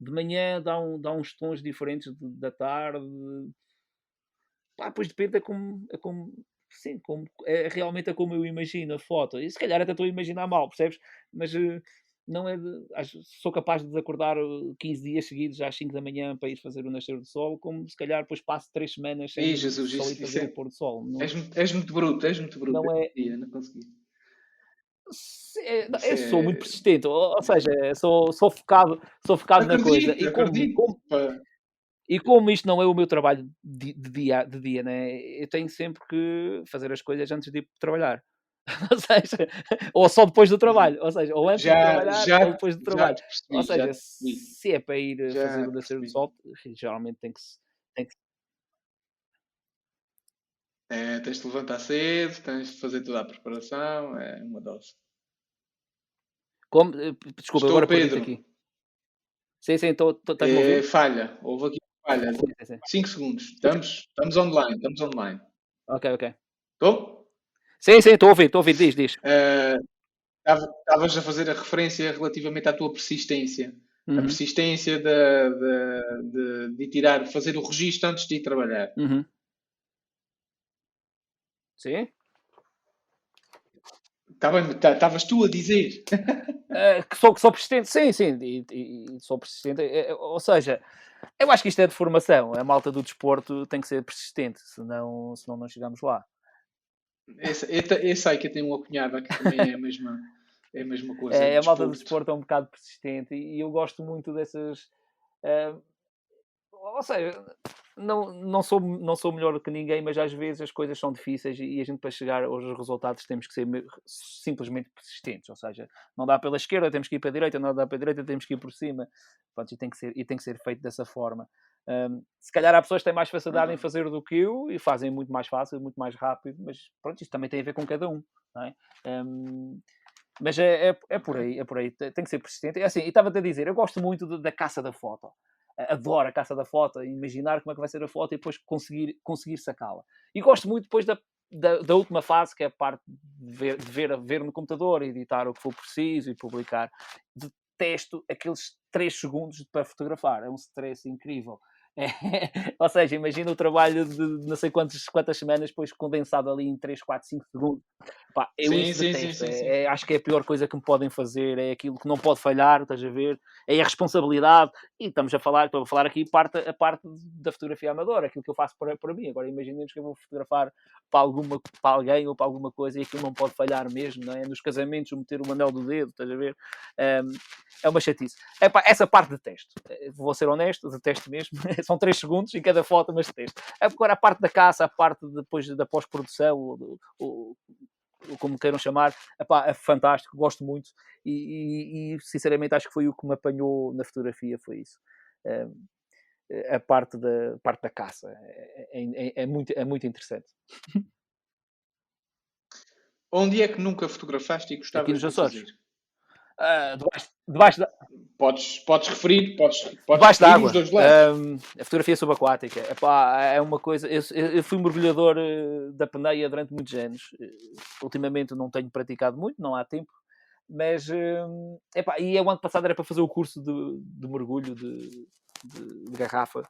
de manhã dá, um, dá uns tons diferentes de, da tarde. Pá, depois depende, é como, é como, sim, como, é realmente é como eu imagino a foto. E se calhar até estou a imaginar mal, percebes? Mas uh, não é de, sou capaz de acordar 15 uh, dias seguidos às 5 da manhã para ir fazer o nascer do sol, como se calhar depois passo 3 semanas sem Ei, Jesus, só ir fazer é... o pôr do sol. Não... És, és, muito bruto, és muito bruto. Não é... Dia, não consegui. É, é... sou muito persistente, ou, ou seja, sou, sou focado, sou focado acredito, na coisa. E como, como, e como isto não é o meu trabalho de, de, dia, de dia, né? eu tenho sempre que fazer as coisas antes de ir trabalhar. ou seja, ou só depois do trabalho, ou seja, ou antes já, de trabalhar já, ou depois do trabalho. Percebi, ou seja, se é para ir já fazer o nascer do sol, geralmente tem que tem que é, tens de levantar cedo, tens de fazer toda a preparação, é uma dose. Como? Eh, desculpa, Estou agora Pedro. aqui. Sim, sim, estou, estás é, Falha, houve aqui falha. 5 segundos. Estamos, estamos online, estamos online. Ok, ok. Estou? Sim, sim, estou a ouvir, estou a ouvir, diz, diz. Estavas uh, a fazer a referência relativamente à tua persistência. Uhum. A persistência de, de, de, de, tirar, fazer o registro antes de ir trabalhar. Uhum. Sim. Estavas tu a dizer. uh, que, sou, que sou persistente, sim, sim, e, e, sou persistente. É, ou seja, eu acho que isto é de formação. A malta do desporto tem que ser persistente, senão, senão não chegamos lá. Esse, esse aí que eu tenho uma cunhada que também é a mesma, é a mesma coisa. É, a malta do desporto é um bocado persistente e eu gosto muito dessas. Uh, ou seja, não, não, sou, não sou melhor que ninguém, mas às vezes as coisas são difíceis e a gente para chegar aos resultados temos que ser simplesmente persistentes, ou seja, não dá pela esquerda, temos que ir para a direita, não dá para a direita, temos que ir por cima, Pronto, e, tem que ser, e tem que ser feito dessa forma. Um, se calhar há pessoas que têm mais facilidade em uhum. fazer do que eu e fazem muito mais fácil, muito mais rápido, mas pronto, isto também tem a ver com cada um, é? Um, mas é, é, é, por aí, é por aí, tem que ser persistente. É assim, e estava-te a dizer, eu gosto muito da caça da foto adoro a caça da foto, imaginar como é que vai ser a foto e depois conseguir, conseguir sacá-la. E gosto muito depois da, da, da, última fase, que é a parte de ver, de ver, ver no computador, editar o que for preciso e publicar. Detesto aqueles 3 segundos para fotografar, é um stress incrível. É, ou seja, imagina o trabalho de não sei quantas, quantas semanas, depois condensado ali em 3, 4, 5 segundos. Pá, eu sim, isso sim. Sim, é, é, acho que é a pior coisa que me podem fazer, é aquilo que não pode falhar, estás a ver? É a responsabilidade. E estamos a falar, estou a falar aqui parte, a parte da fotografia amadora, aquilo que eu faço para, para mim. Agora imaginemos que eu vou fotografar para, alguma, para alguém ou para alguma coisa e aquilo não pode falhar mesmo, não é? Nos casamentos, meter o anel do dedo, estás a ver? Um, é uma chatice. É, essa parte detesto. Eh, vou ser honesto, detesto mesmo. São 3 segundos em cada foto, mas detesto. Agora a parte da caça, a parte depois da pós-produção, como queiram chamar, epá, é fantástico, gosto muito e, e, e, sinceramente acho que foi o que me apanhou na fotografia, foi isso. a parte da, parte da caça é, é, é, é muito, é muito interessante. Onde é que nunca fotografaste e gostavas de fazer? Uh, debaixo, debaixo da... Podes, podes referir, podes, podes debaixo da água. Um, a fotografia subaquática Epá, é uma coisa. Eu, eu, fui mergulhador eh, da peneia durante muitos anos. Eh, ultimamente não tenho praticado muito, não há tempo. Mas epá, e o ano passado era para fazer o curso de, de mergulho de, de, de garrafa.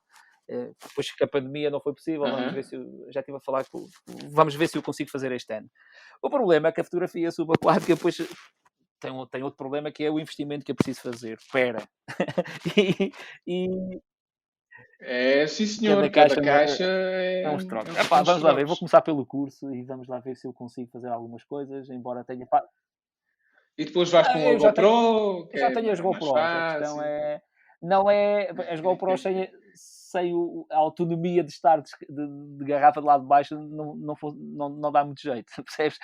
Eh, depois que a pandemia não foi possível, vamos ver se eu, já estive a falar com, vamos ver se eu consigo fazer este ano. O problema é que a fotografia subaquática depois tem, tem outro problema que é o investimento que é preciso fazer. Espera. e, e, é, sim senhor, cada caixa, cada caixa é, é uns trocos. É Epá, vamos lá ver, vou começar pelo curso e vamos lá ver se eu consigo fazer algumas coisas, embora tenha... E depois vais ah, com a GoPro? já tenho as GoPros, a questão é... Não é... As GoPros sem, sem o, a autonomia de estar de, de, de, garrafa de lado de baixo não, não, não, não dá muito jeito, percebes?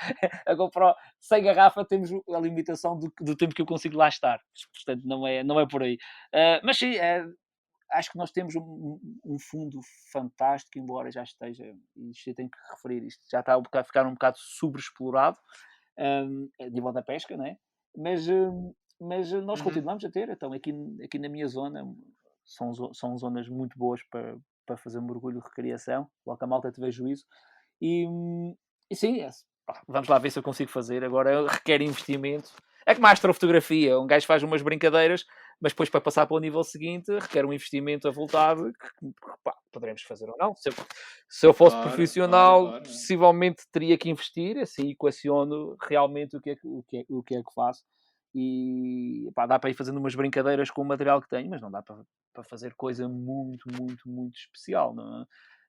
A GoPro sem garrafa temos a limitação do, do tempo que eu consigo lá estar, portanto não é, não é por aí. Uh, mas sim, é, acho que nós temos um, um, fundo fantástico, embora já esteja, isto eu tenho que referir, isto já está a, bocado, ficar um bocado sobreexplorado um, a nível da pesca, né? mas, um, mas nós uhum. continuamos a ter, então aqui, aqui na minha zona, são, são zonas muito boas para, para fazer mergulho de recriação. Logo que a malta tiver juízo. E, e sim, é, vamos lá ver se eu consigo fazer. Agora requer investimento. É como a astrofotografia. Um gajo faz umas brincadeiras, mas depois para passar para o nível seguinte requer um investimento avultado que pá, poderemos fazer ou não. Se eu, se eu fosse claro, profissional, claro, claro. possivelmente teria que investir. Assim equaciono realmente o que é, o que, é, o que, é que faço e pá, dá para ir fazendo umas brincadeiras com o material que tenho, mas não dá para, para fazer coisa muito, muito, muito especial.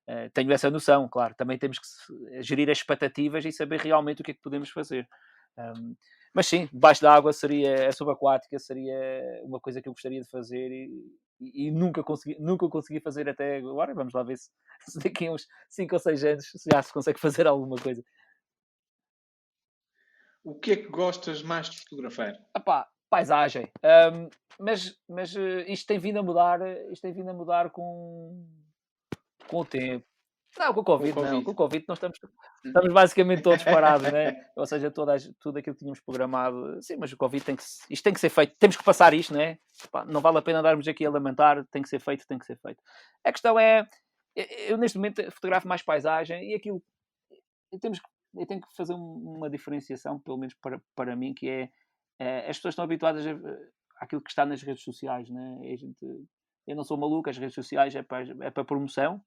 É? uh, tenho essa noção, claro. Também temos que gerir as expectativas e saber realmente o que é que podemos fazer. Um, mas sim, debaixo da água seria, a subaquática seria uma coisa que eu gostaria de fazer e, e, e, nunca, consegui, nunca consegui fazer até agora. Vamos lá ver se, se daqui a uns 5 ou 6 anos já se consegue fazer alguma coisa o que é que gostas mais de fotografar? Epá, paisagem. Um, mas mas uh, isto tem vindo a mudar, isto tem vindo a mudar com, com o tempo. Não, com o Covid, com o COVID. não. Com o Covid nós estamos, estamos basicamente todos parados, né? Ou seja, todas, tudo aquilo que tínhamos programado. Sim, mas o Covid tem que, isto tem que ser feito. Temos que passar isto, né? não vale a pena darmos aqui a lamentar. Tem que ser feito, tem que ser feito. A questão é, eu neste momento fotografo mais paisagem e aquilo temos que eu tenho que fazer uma diferenciação, pelo menos para, para mim, que é, é as pessoas estão habituadas a, àquilo que está nas redes sociais, né? Gente, eu não sou maluco, as redes sociais é para, é para promoção,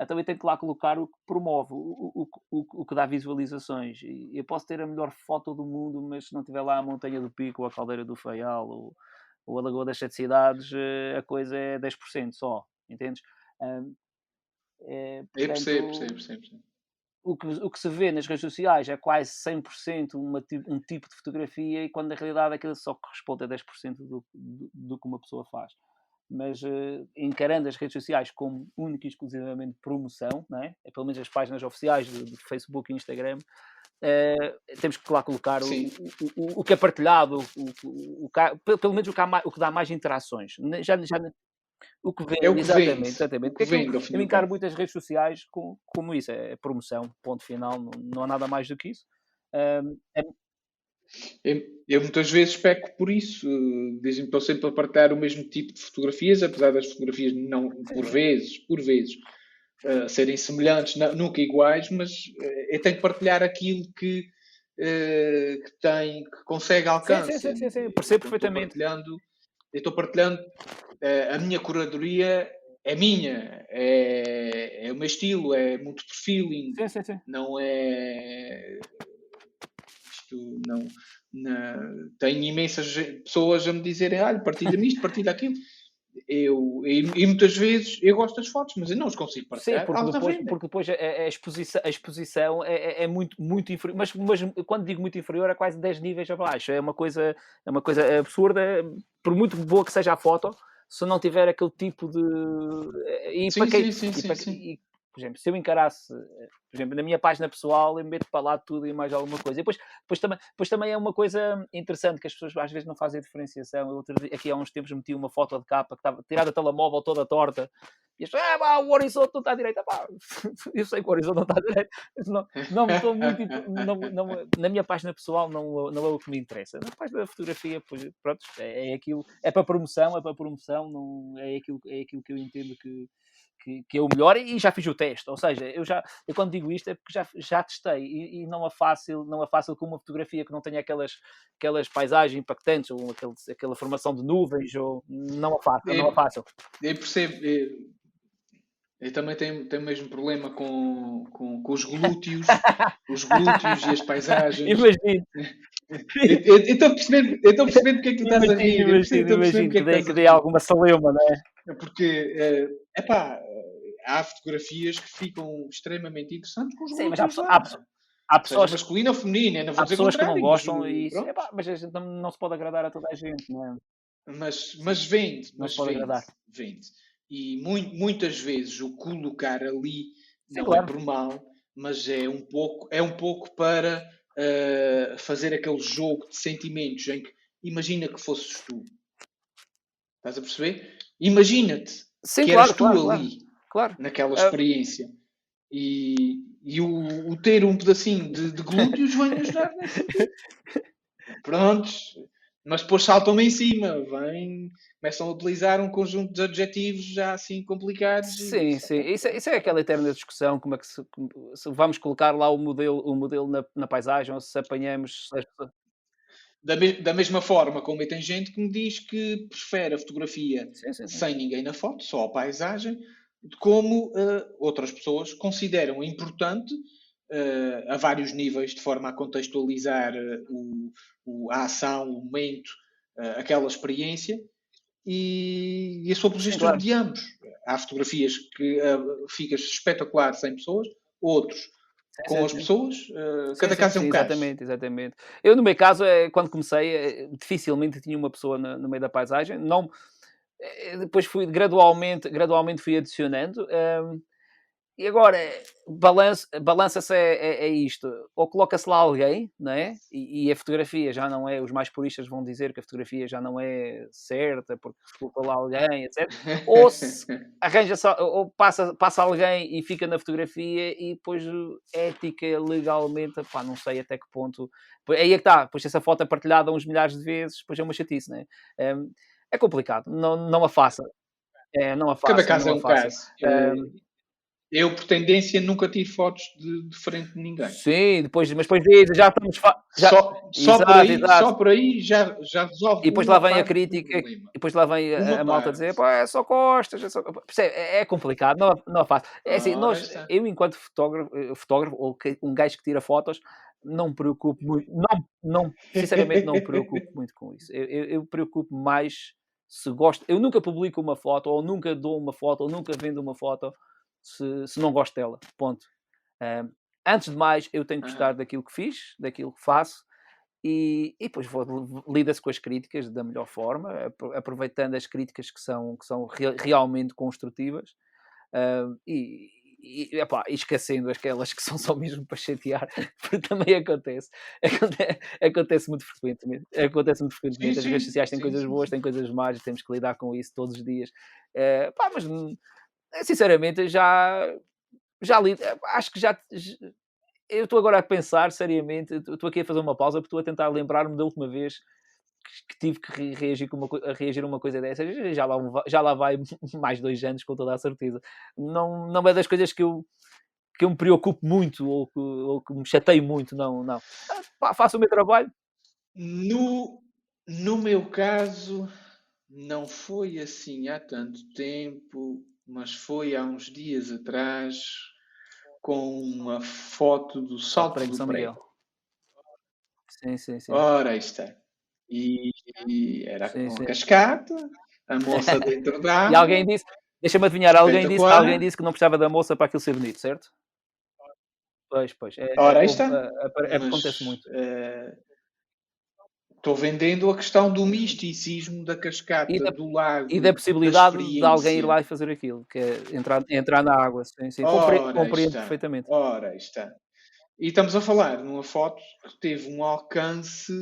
então eu tenho que lá colocar o que promove, o, o, o, o que dá visualizações. Eu posso ter a melhor foto do mundo, mas se não tiver lá a Montanha do Pico, ou a Caldeira do Faial, ou, ou a Lagoa das Sete Cidades, eh, a coisa é 10% só, entendes? é, portanto, eu percebo, percebo, percebo o que, o que se vê nas redes sociais é quase 100% uma, um tipo de fotografia e quando na realidade aquilo só corresponde a 10% do, do, do que uma pessoa faz. mas uh, encarando as redes sociais como única e exclusivamente promoção, não é? é pelo menos as páginas oficiais de, Facebook e Instagram, uh, temos que lá colocar o, o, o, que é partilhado, o, o, pelo menos o que, há, o que dá mais interações. Já, já, o que vende, é o que exatamente, vende. exatamente. Porque vende, é eu, eu encaro muitas redes sociais como, como isso, é promoção, ponto final, não, não há nada mais do que isso. Um, é... eu, eu, muitas vezes peco por isso, dizem que estou sempre a partilhar o mesmo tipo de fotografias, apesar das fotografias não, por vezes, por vezes, uh, serem semelhantes, não, nunca iguais, mas uh, eu tenho que partilhar aquilo que, uh, que tem, que consegue alcance. Sim, sim, sim, sim, sim. percebo perfeitamente. Eu estou partilhando a minha curadoria é minha, é, é o meu estilo, é muito por feeling, sim, sim, sim. não é. Isto não. não tenho imensas pessoas a me dizerem: olha, partilha-me isto, partilha aquilo. Eu, e, e, muitas vezes eu gosto das fotos, mas eu não os consigo partilhar. Sim, porque depois, porque depois a, a, exposição, a exposição é, é, é, muito, muito inferior. Mas, mas quando digo muito inferior, é quase 10 níveis abaixo. É uma coisa, é uma coisa absurda. Por muito boa que seja a foto, se não tiver aquele tipo de. E sim, para quem, sim, sim, e para, sim, e, por exemplo, se eu encarasse, por exemplo, na minha página pessoal, eu meto para lá tudo e mais alguma coisa. E depois, depois, também, depois também é uma coisa interessante que as pessoas às vezes não fazem diferenciação. Eu outro aqui há uns tempos meti uma foto de capa que estava tirada a telemóvel toda torta. E as pessoas, ah, o horizonte não está direito. Pá, eu sei que o horizonte não está direito. Não, não estou muito. Não, não, na minha página pessoal não, não é o que me interessa. Na página da fotografia, pois, pronto, é, é aquilo. É para promoção, é para promoção, não, é, aquilo, é aquilo que eu entendo que que, que é o melhor e já fiz o teste. Ou seja, eu já eu quando digo isto é porque já, já testei e, e não é fácil, não é fácil com uma fotografia que não tenha aquelas, aquelas paisagens impactantes ou aquele, aquela formação de nuvens, ou não é fácil, não é fácil. Eu percebo, eu, eu também tenho, tenho o mesmo problema com, com, com os glúteos, os glúteos e as paisagens. Imagino. Eu estou percebendo, eu percebendo porque é que tu estás imagino, a rir. Imagino, imagino que, é que, que, que dê alguma salema, não é? É porque, é eh, pá, há fotografias que ficam extremamente interessantes com os Sim, mas há, há, há pessoas. Masculina ou feminina, não vou há dizer pessoas que não gostam e isso. Epá, mas a gente não, não, se pode agradar a toda a gente, não é? Mas, mas vende, não mas pode vende, agradar. vende. E muito, muitas vezes o colocar ali Sim, não é claro. é por mal, mas é um pouco, é um pouco para uh, fazer aquele jogo de sentimentos em que imagina que fosses tu. Estás a perceber? Imagina-te que claro, eras tu claro, ali, claro. naquela é. experiência. E, e o, o, ter um pedacinho de, de glúteos vai ajudar nessa. Prontos. Mas depois saltam-me em cima, vêm, começam a utilizar um conjunto de adjetivos já assim complicados. Sim, e... sim. Isso é, isso é aquela eterna discussão, como é que se, se vamos colocar lá o modelo, o modelo na, na paisagem, ou se apanhamos... Da, me, da, mesma forma como tem gente que me diz que prefere a fotografia sim, sim, sim. sem ninguém na foto, só a paisagem, como uh, outras pessoas consideram importante uh, a vários níveis, de forma a contextualizar uh, o, o, a ação, o momento, aquela experiência. E, e eu sou apologista claro. de ambos. Há fotografias que ficas espetacular sem pessoas, outros com as pessoas, uh, cada sim, caso é um caso. Exatamente, exatamente. Eu, no meu caso, é, quando comecei, é, dificilmente tinha uma pessoa no, no meio da paisagem. Não, depois fui gradualmente, gradualmente fui adicionando. Um, e agora, balança-se balança é, é, é, isto. Ou coloca-se lá alguém, não é? E, e, a fotografia já não é, os mais puristas vão dizer que a fotografia já não é certa, porque se coloca lá alguém, etc. Ou arranja ou passa, passa alguém e fica na fotografia e depois ética, legalmente, pá, não sei até que ponto. Aí é que está, depois essa foto é partilhada uns milhares de vezes, depois é uma chatice, não é? É, é complicado, não, não a faça. É, não a faça. Cada caso é um caso. Um, eu, por tendência, nunca tive fotos de, de frente de ninguém. Sim, depois, mas depois diz, já estamos. Já... Só, só, exato, por aí, exato. só por aí já, já resolve. E depois lá vem a crítica, e depois lá vem a, a malta dizer, pá, é só costas, é, só... é, é complicado, não, não é fácil. É assim, ah, nós, eu, enquanto fotógrafo, eh, fotógrafo, ou um gajo que tira fotos, não me preocupo muito, não, não, sinceramente, não me preocupo muito com isso. Eu, eu, eu preocupo mais se gosto. Eu nunca publico uma foto, ou nunca dou uma foto, ou nunca vendo uma foto se, se não gosto dela. Ponto. Um, antes de mais, eu tenho que gostar daquilo que fiz, daquilo que faço, e, e depois lida-se com as críticas da melhor forma, aproveitando as críticas que são, que são realmente construtivas e, e, epá, esquecendo aquelas que são só mesmo para chatear, porque também acontece. Acontece, acontece muito frequentemente. Acontece muito frequentemente. As redes sociais têm coisas boas, têm coisas más, temos que lidar com isso todos os dias. Uh, pá, mas hum, sinceramente já já li, acho que já eu estou agora a pensar seriamente, estou aqui a fazer uma pausa porque estou a tentar lembrar-me da última vez que tive que reagir, uma, a reagir uma coisa dessas. Já lá, já lá vai mais dois anos, com toda a certeza. Não, não é das coisas que eu, que eu me preocupo muito ou que, ou que me chateio muito, não. não. Pá, faço o meu trabalho. No, no meu caso, não foi assim há tanto tempo, mas foi há uns dias atrás com uma foto do salto do São Miguel. Sim, sim, sim. Ora, aí está. E, e era sim, com sim. a cascata, a moça dentro da água. E alguém disse, deixa-me adivinhar, alguém disse, alguém disse que não precisava da moça para aquilo ser bonito, certo? Pois, pois. É, Ora, aí está. É, é, acontece muito. Estou vendendo a questão do misticismo da cascata, da, do lago. E da possibilidade da de alguém ir lá e fazer aquilo, que é entrar, entrar na água. Sim, sim. Ora, compreendo perfeitamente. Ora, está. E estamos a falar numa foto que teve um alcance.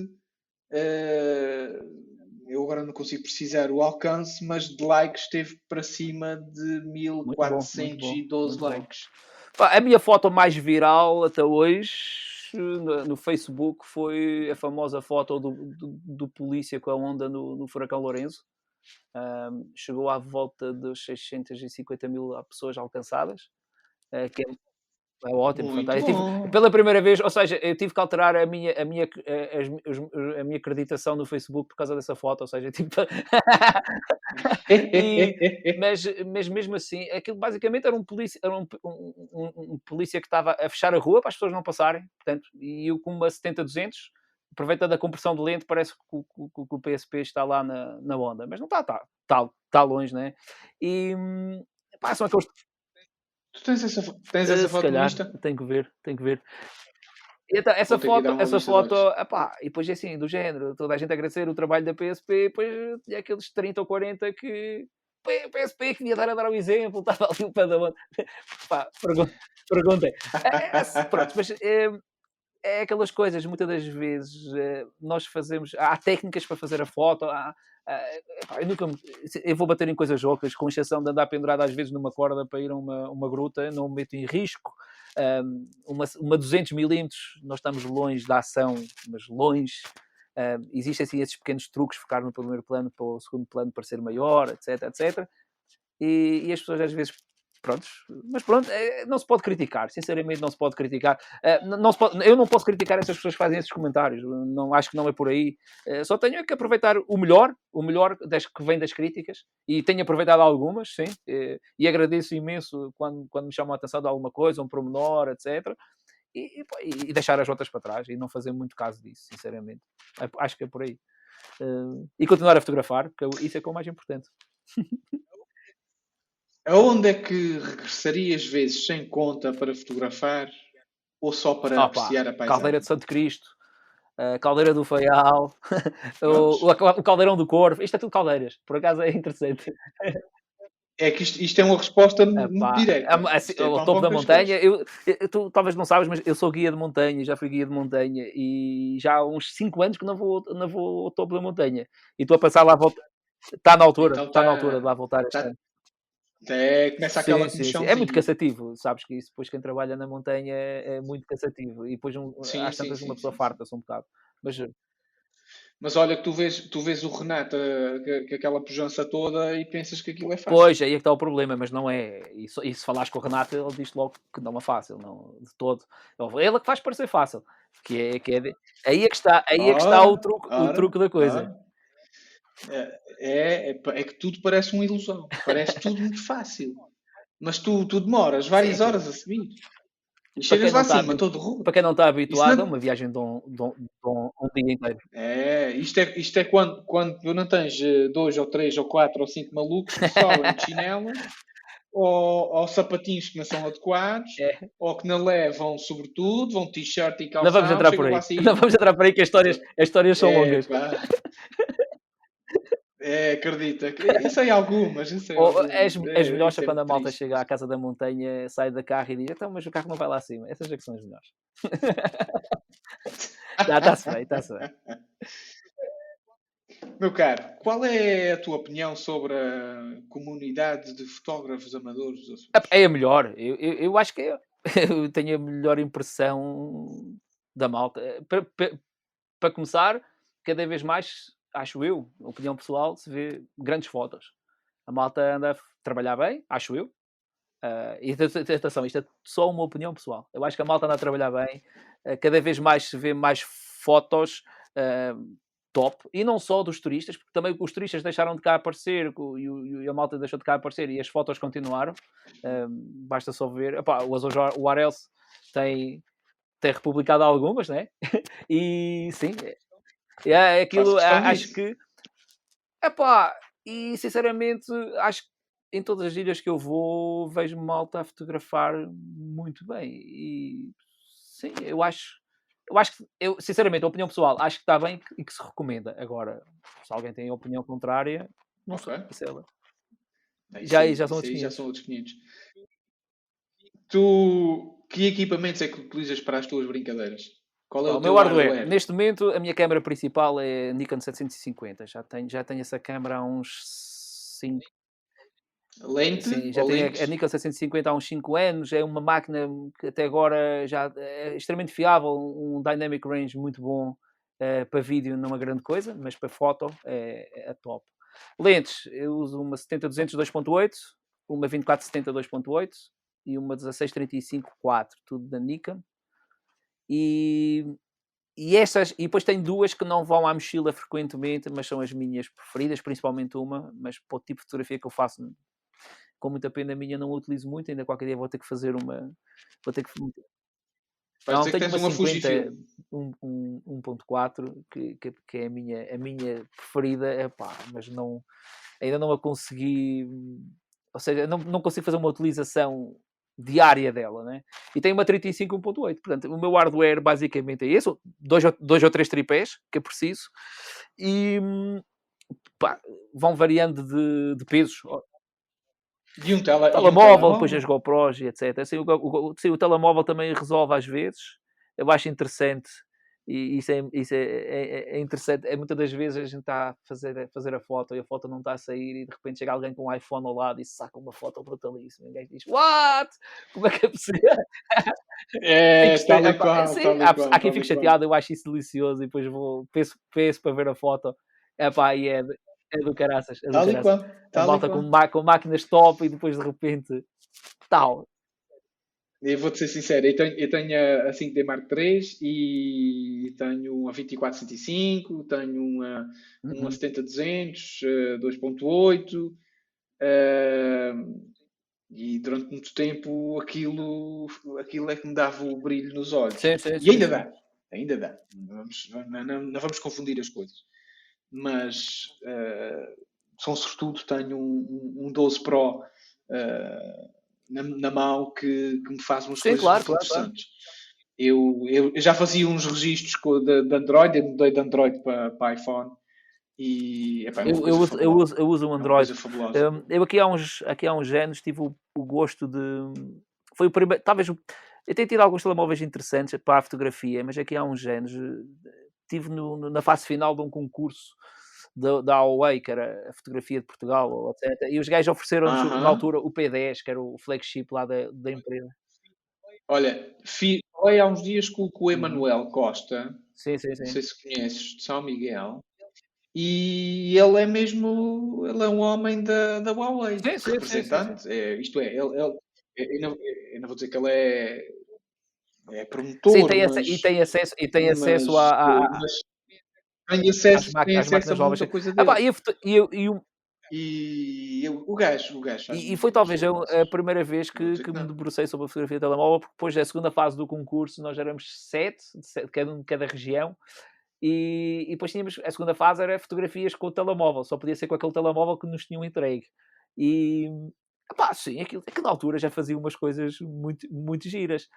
Uh, eu agora não consigo precisar o alcance, mas de likes esteve para cima de 1412 likes. A minha foto mais viral até hoje no, Facebook foi a famosa foto do, do, do polícia com a onda no, no furacão Lourenço. Um, chegou à volta dos 650 mil pessoas alcançadas, uh, que é é ótimo, fantástico. Tive, pela primeira vez, ou seja, eu tive que alterar a minha, a minha, a, a minha acreditação no Facebook por causa dessa foto, ou seja, tipo... e, mas, mas mesmo assim, aquilo basicamente era um polícia, era um, um, um, um polícia que estava a fechar a rua para as pessoas não passarem, portanto, e eu com uma 70-200, aproveitando a compressão de lente, parece que, que, que, o PSP está lá na, na onda, mas não está, está, está, está longe, né? E pá, são aqueles Tu tens essa, tens essa uh, foto calhar, lista? Tenho que ver, tenho que ver. Então, essa foto, essa foto, epá, e depois é assim, do género, toda a gente agradecer o trabalho da PSP, depois tinha aqueles 30 ou 40 que PSP que devia dar a dar o exemplo, estava ali o pé da. Pá, perguntem. É, é, pronto, mas é, é, aquelas coisas, muitas das vezes é, nós fazemos, há técnicas para fazer a foto, há, eu, nunca, eu vou bater em coisas ocas, com exceção de andar pendurado às vezes numa corda para ir a uma, uma gruta, não me meto em risco. Um, uma, uma 200 milímetros, nós estamos longe da ação, mas longe. Existem assim esses pequenos truques, ficar no primeiro plano para o segundo plano parecer maior, etc, etc. E, e as pessoas às vezes mas pronto, é, não se pode criticar, sinceramente não se pode criticar. É, não se pode, eu não posso criticar essas pessoas que fazem esses comentários, não, acho que não é por aí. É, só tenho que aproveitar o melhor, o melhor das, que vem das críticas, e tenho aproveitado algumas, sim, e agradeço imenso quando, quando me chamam a atenção de alguma coisa, um promenor, etc. E, e, e, deixar as outras para trás e não fazer muito caso disso, sinceramente. Acho que é por aí. e continuar a fotografar, porque isso é que é o mais importante. Aonde é que regressarias vezes sem conta para fotografar ou só para apreciar a paisagem? Caldeira de Santo Cristo, a Caldeira do Faial, o, o, Caldeirão do Corvo, isto é tudo caldeiras, por acaso é interessante. É que isto, isto é uma resposta Epá, direta. Assim, é o topo da montanha, eu, eu, tu talvez não sabes, mas eu sou guia de montanha, já fui guia de montanha e já há uns 5 anos que não vou, não vou ao topo da montanha. E estou a passar lá a volta. Está na altura, então, está, na tá altura de lá voltar. Está, é, começa aquela sim, sim, É muito cansativo, sabes que isso depois quem trabalha na montanha é, muito cansativo e depois um, sim, às tantas uma pessoa farta-se um bocado. Mas, eh, mas olha que tu vês, tu vês o Renato, que, que aquela pujança toda e pensas que aquilo é fácil. Pois, aí é que está o problema, mas não é. E, e se falares com o Renato, ele diz logo que não é fácil, não, de todo. Ele é que faz parecer fácil. Que é, que é de... aí é que está, aí é que está o truque, ora, o truque da coisa. Ora. É, é, é, é, que tudo parece uma ilusão. Parece tudo muito fácil. Mas tu, tu demoras várias Sim. horas a subir. E chegas lá acima, está, todo rude. Para quem não está habituado, não... uma viagem de um, de, um, de um, dia inteiro. É, isto é, isto é quando, quando tu não tens eh, dois ou três ou quatro ou cinco malucos que sobem de chinela ou, ou sapatinhos que não são adequados, é. ou que não levam sobretudo, vão t-shirt e calçado. Não vamos entrar por aí. Assim, não vamos entrar por aí que as histórias, as histórias são é, longas. É, acredita. Eu sei algumas. Eu sei Ou. És, és melhor é, quando a malta triste. chega à casa da montanha, sai da carro e diz: então, mas o carro não vai lá acima. Essas é que são as melhores. Está-se bem, está-se bem. Meu caro, qual é a tua opinião sobre a comunidade de fotógrafos amadores É a melhor. Eu, eu, eu acho que é, eu tenho a melhor impressão da malta. Para, para, para começar, cada vez mais, acho eu, opinião pessoal, se vê grandes fotos. A malta anda a trabalhar bem, acho eu. Uh, e atenção, isto é só uma opinião pessoal. Eu acho que a malta anda a trabalhar bem. Uh, cada vez mais se vê mais fotos. Uh, top, e não só dos turistas, porque também os turistas deixaram de cá aparecer e, e a malta deixou de cá aparecer e as fotos continuaram. basta só ver. Epá, o, o Arels tem, tem republicado algumas, né? e sim, é, é aquilo. É, acho que. Epá, e sinceramente, acho que em todas as ilhas que eu vou, vejo malta a fotografar muito bem. E sim, eu acho eu acho que, eu, sinceramente, a opinião pessoal, acho que está bem e que se recomenda. Agora, se alguém tem opinião contrária, não okay. sei. Sei já, já, são já são outros 500. Tu, que equipamentos é que utilizas para as tuas brincadeiras? Qual é o, o meu hardware? hardware? Neste momento, a minha câmera principal é Nikon 750. Já tenho, já tenho essa câmera há uns 5, Lente? Sim, já tem a, a Nikon 750 há uns 5 anos, é uma máquina que até agora já é extremamente fiável, um dynamic range muito bom uh, para vídeo, não é uma grande coisa, mas para foto é, é top. Lentes, eu uso uma 70-200 2.8, uma 24-70 2.8 e uma 16-35 4, tudo da Nikon. E, e, essas, e depois tem duas que não vão à mochila frequentemente, mas são as minhas preferidas, principalmente uma, mas para o tipo de fotografia que eu faço com muita pena minha não a utilizo muito, ainda qualquer dia vou ter que fazer uma. Vou ter que. Não, tenho uma, uma 50, um, um, 1.4 que, que, que, é a minha, a minha preferida, epá, mas não, ainda não a consegui, ou seja, não, não consigo fazer uma utilização diária dela, né? E tem uma 35 1.8, portanto, o meu hardware basicamente é esse, dois, dois ou três tripés que é preciso, e pá, vão variando de, de pesos. E um, tele, telemóvel, um depois as GoPros e etc. Assim, o, o, sim, o telemóvel também resolve às vezes. Eu acho interessante e isso, é, isso é, é, é, interessante. É muitas das vezes a gente está a fazer, a fazer a foto e a foto não está a sair e de repente chega alguém com um iPhone ao lado e saca uma foto brutalíssima. E ninguém diz: What? Como é que é possível? É, está ali qual, sim, há, há quem fique chateado, eu acho isso delicioso e depois vou, penso, penso para ver a foto. Epá, e é, é do caraças. É do tal caraças. Tal a malta com, com, máquinas top e depois de repente tal. Eu vou-te ser sincero, eu tenho, eu tenho a 5D Mark III e tenho uma 2465, tenho uma, uhum. uma 70-200, 2.8 uh, e durante muito tempo aquilo, aquilo é que me dava o brilho nos olhos. Sim, sim, e ainda dá, ainda dá. Não vamos, não, não, não vamos confundir as coisas mas uh, são sobretudo tenho um, um 12 Pro uh, na, na, mão que, que, me faz umas Sim, coisas claro, interessantes. Claro, claro. Eu, eu, já fazia uns registros de, de Android, eu mudei de Android para, para iPhone e epá, é eu, eu, uso, eu, uso, eu uso um é Android. Um, eu aqui há uns, aqui há uns anos tive o, o gosto de. Foi o primeiro. Talvez. Eu tenho tido alguns telemóveis interessantes para a fotografia, mas aqui há uns anos estive no, no, na fase final de um concurso da, da Huawei, que era a fotografia de Portugal, etc. E os gajos ofereceram uh -huh. na altura o P10, que era o flagship lá da, da empresa. Olha, falei há uns dias com, com o uhum. Emanuel Costa, sim, sim, sim. não sei se conheces, de São Miguel, e ele é mesmo, ele é um homem da, da Huawei, sim, sim, representante, é, isto é, ele, ele eu, não, eu não vou dizer que ele é é promotor. Sim, tem mas, e tem acesso, e tem acesso a, a, mas, tem acesso, tem acesso a muita coisa dele. Ah, e, e, e, e o gajo, o gajo. E, e foi talvez a, a, primeira vez que, que me debrucei sobre a fotografia de telemóvel, porque depois da segunda fase do concurso nós éramos sete, de cada um de cada região, e, e, depois tínhamos, a segunda fase era fotografias com o telemóvel, só podia ser com aquele telemóvel que nos tinham entregue. E, Pá, sim, aquilo, aquilo na altura já fazia umas coisas muito, muito giras.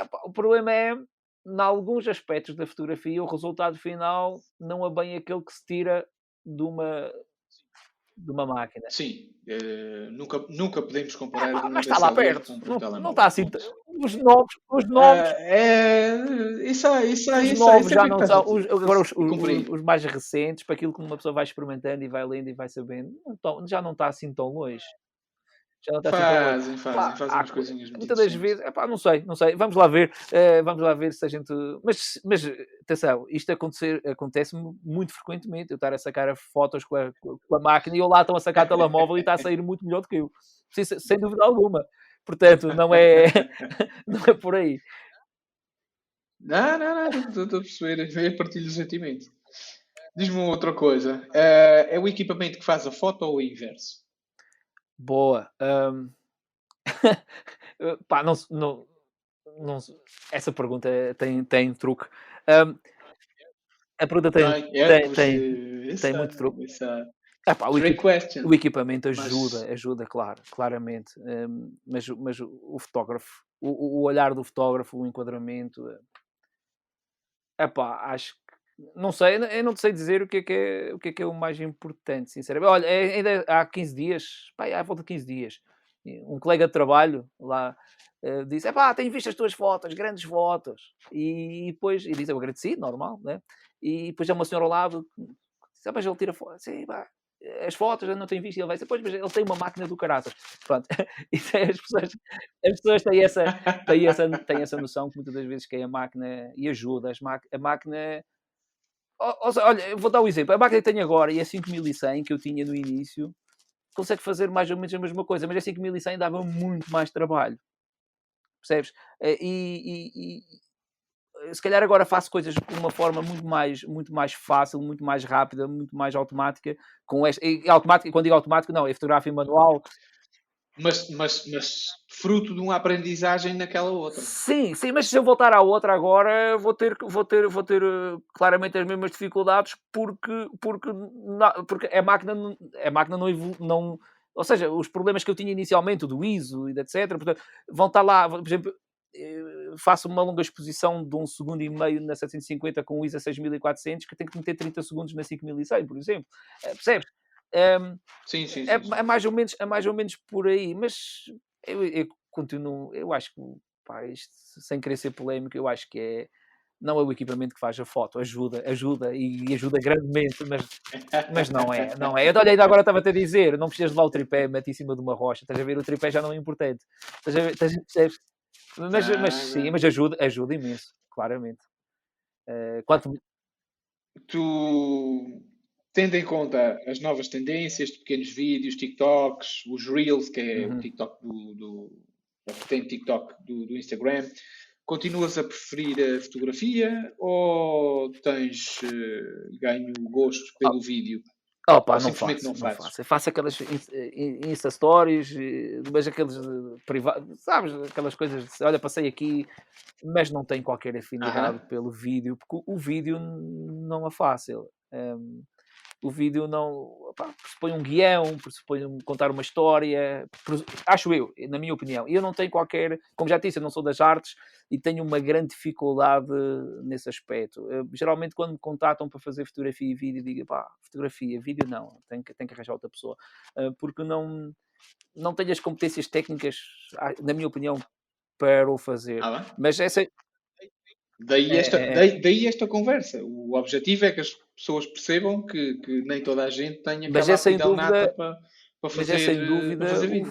Epá, o problema é, em alguns aspectos da fotografia, o resultado final não é bem aquele que se tira de uma, de uma máquina. Sim, eh, nunca, nunca podemos comparar. Ah, mas está lá perto. Não, não está assim. Os novos, os novos, Ah, é, isso aí, isso os isso novos isso já aí não são. Os, agora os, os, os mais recentes, para aquilo que uma pessoa vai experimentando e vai lendo e vai sabendo, não tão- já não está assim tão longe. Já não está assim. Fazem, fazem, Pá, fazem umas co- coisinhas muitas das vezes, epá, não sei, não sei, vamos lá ver, eh, vamos lá ver se a gente. Mas, mas atenção, isto acontecer, acontece muito frequentemente. Eu estar a sacar fotos com a, com a máquina e eu lá estão a sacar telemóvel e está a sair muito melhor do que eu, sem, sem dúvida alguma. Portanto, não é, não é por aí. Não, não, não, estou a perceber, partilho o sentimento. Diz-me outra coisa. eh, é o equipamento que faz a foto ou o inverso? Boa. hum, pá, não, não, não, essa pergunta tem, tem truque. Hum, a pergunta tem, é, tem, tem, eh, tem essa- muito truque. essa- Epá, o, Trick equi- question. o equipamento Mas- ajuda, ajuda, claro, claramente. hum, mas, o- mas o o fotógrafo, o, o- o olhar do fotógrafo, o enquadramento, é pá, acho que não sei, eu não sei dizer o que é que é o, que é, que é o mais importante, sinceramente. Olha, é- ainda há 15 dias, pá, há volta de 15 dias, um colega de trabalho lá eh, disse: é pá, tenho visto as tuas fotos, grandes fotos. E depois, e disse: eu agradeci, normal, né? E depois há uma senhora ao lado disse: ah, mas ele tira fotos, sim, pá, as fotos eu não tenho visto. E ele vai dizer: pois, mas ele tem uma máquina do caraças. Pronto, isso é, as pessoas, as pessoas têm essa, têm essa, têm essa noção que muitas das vezes que é a máquina e ajuda. As a máquina. Olha, vou dar um exemplo. A máquina que tenho agora e a 5100 que eu tinha no início consegue fazer mais ou menos a mesma coisa, mas a 5100 dava muito mais trabalho. Percebes? Eh, E, e- e, se calhar agora faço coisas de uma forma muito mais, muito mais fácil, muito mais rápida, muito mais automática. Com esta, automática, quando digo automático, não, é fotografia manual, Mas, mas, mas fruto de uma aprendizagem naquela outra. Sim, sim, mas se eu voltar à outra agora, vou ter, vou ter, vou ter eh, claramente as mesmas dificuldades porque, porque, porque a máquina, a máquina não, não. Ou seja, os problemas que eu tinha inicialmente, do ISO e etc., portanto, vão estar lá. Por exemplo, eh, faço uma longa exposição de um segundo e meio na 750 com o ISO 6400 que tem que meter 30 segundos na 5100, por exemplo. Eh, Percebes? Sim, sim, sim. é, sim. é mais ou menos, é mais ou menos por aí, mas eu, eu continuo, eu acho que, pá, isto, sem querer ser polémico, eu acho que é, não é o equipamento que faz a foto, ajuda, ajuda e ajuda grandemente, mas, mas não é, não é. Eu, olha, ainda agora estava a dizer, não precisas levar o tripé, mete em cima de uma rocha, estás a ver, o tripé já não é importante, estás a ver, estás, percebes? Mas, Ah, mas sim, mas ajuda, ajuda imenso, claramente. Eh, quanto, Tu, tendo em conta as novas tendências de pequenos vídeos, TikToks, os Reels, que é Uhum. o TikTok do, do a vertente TikTok do, do Instagram, continuas a preferir a fotografia ou tens eh, ganho gosto pelo vídeo? Opa, Ou não faço, não não fazes? faço. Eu faço aquelas in- Insta Stories, eh, mas aqueles privados, sabes? Aquelas coisas de, olha, passei aqui, mas não tenho qualquer afinidade Aham. pelo vídeo, porque o, vídeo não é fácil. Ehm, o vídeo não opá, pressupõe um guião, pressupõe um- contar uma história, acho eu, na minha opinião. E eu não tenho qualquer, como já disse, eu não sou das artes e tenho uma grande dificuldade nesse aspecto. Eh, geralmente, quando me contatam para fazer fotografia e vídeo, digo, pá, fotografia, vídeo não, tenho que, tenho que arranjar outra pessoa, Eh, porque não, não tenho as competências técnicas, na minha opinião, para o fazer. Ah? Mas essa, Daí É, esta, é, daí, daí esta conversa. O objetivo é que as pessoas percebam que, que nem toda a gente tenha Mas é sem dúvida- para, para mas fazer, é sem eh, dúvida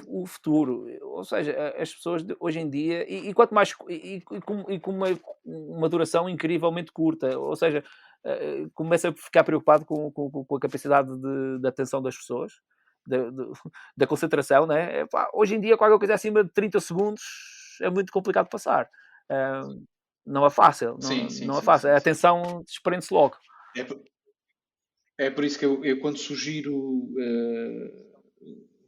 o, o futuro. Ou seja, as pessoas de- hoje em dia, e, e quanto mais, e, e com, e com uma, uma duração incrivelmente curta, ou seja, eh, começa a ficar preocupado com, com, com a capacidade de, de atenção das pessoas, da, da concentração, né? Epá, hoje em dia, qualquer coisa acima de 30 segundos é muito complicado passar. Ah, não é fácil, não, Sim, sim, não é fácil. sim, A sim. atenção desprende-se logo. É por, é por isso que eu, eu quando sugiro, eh,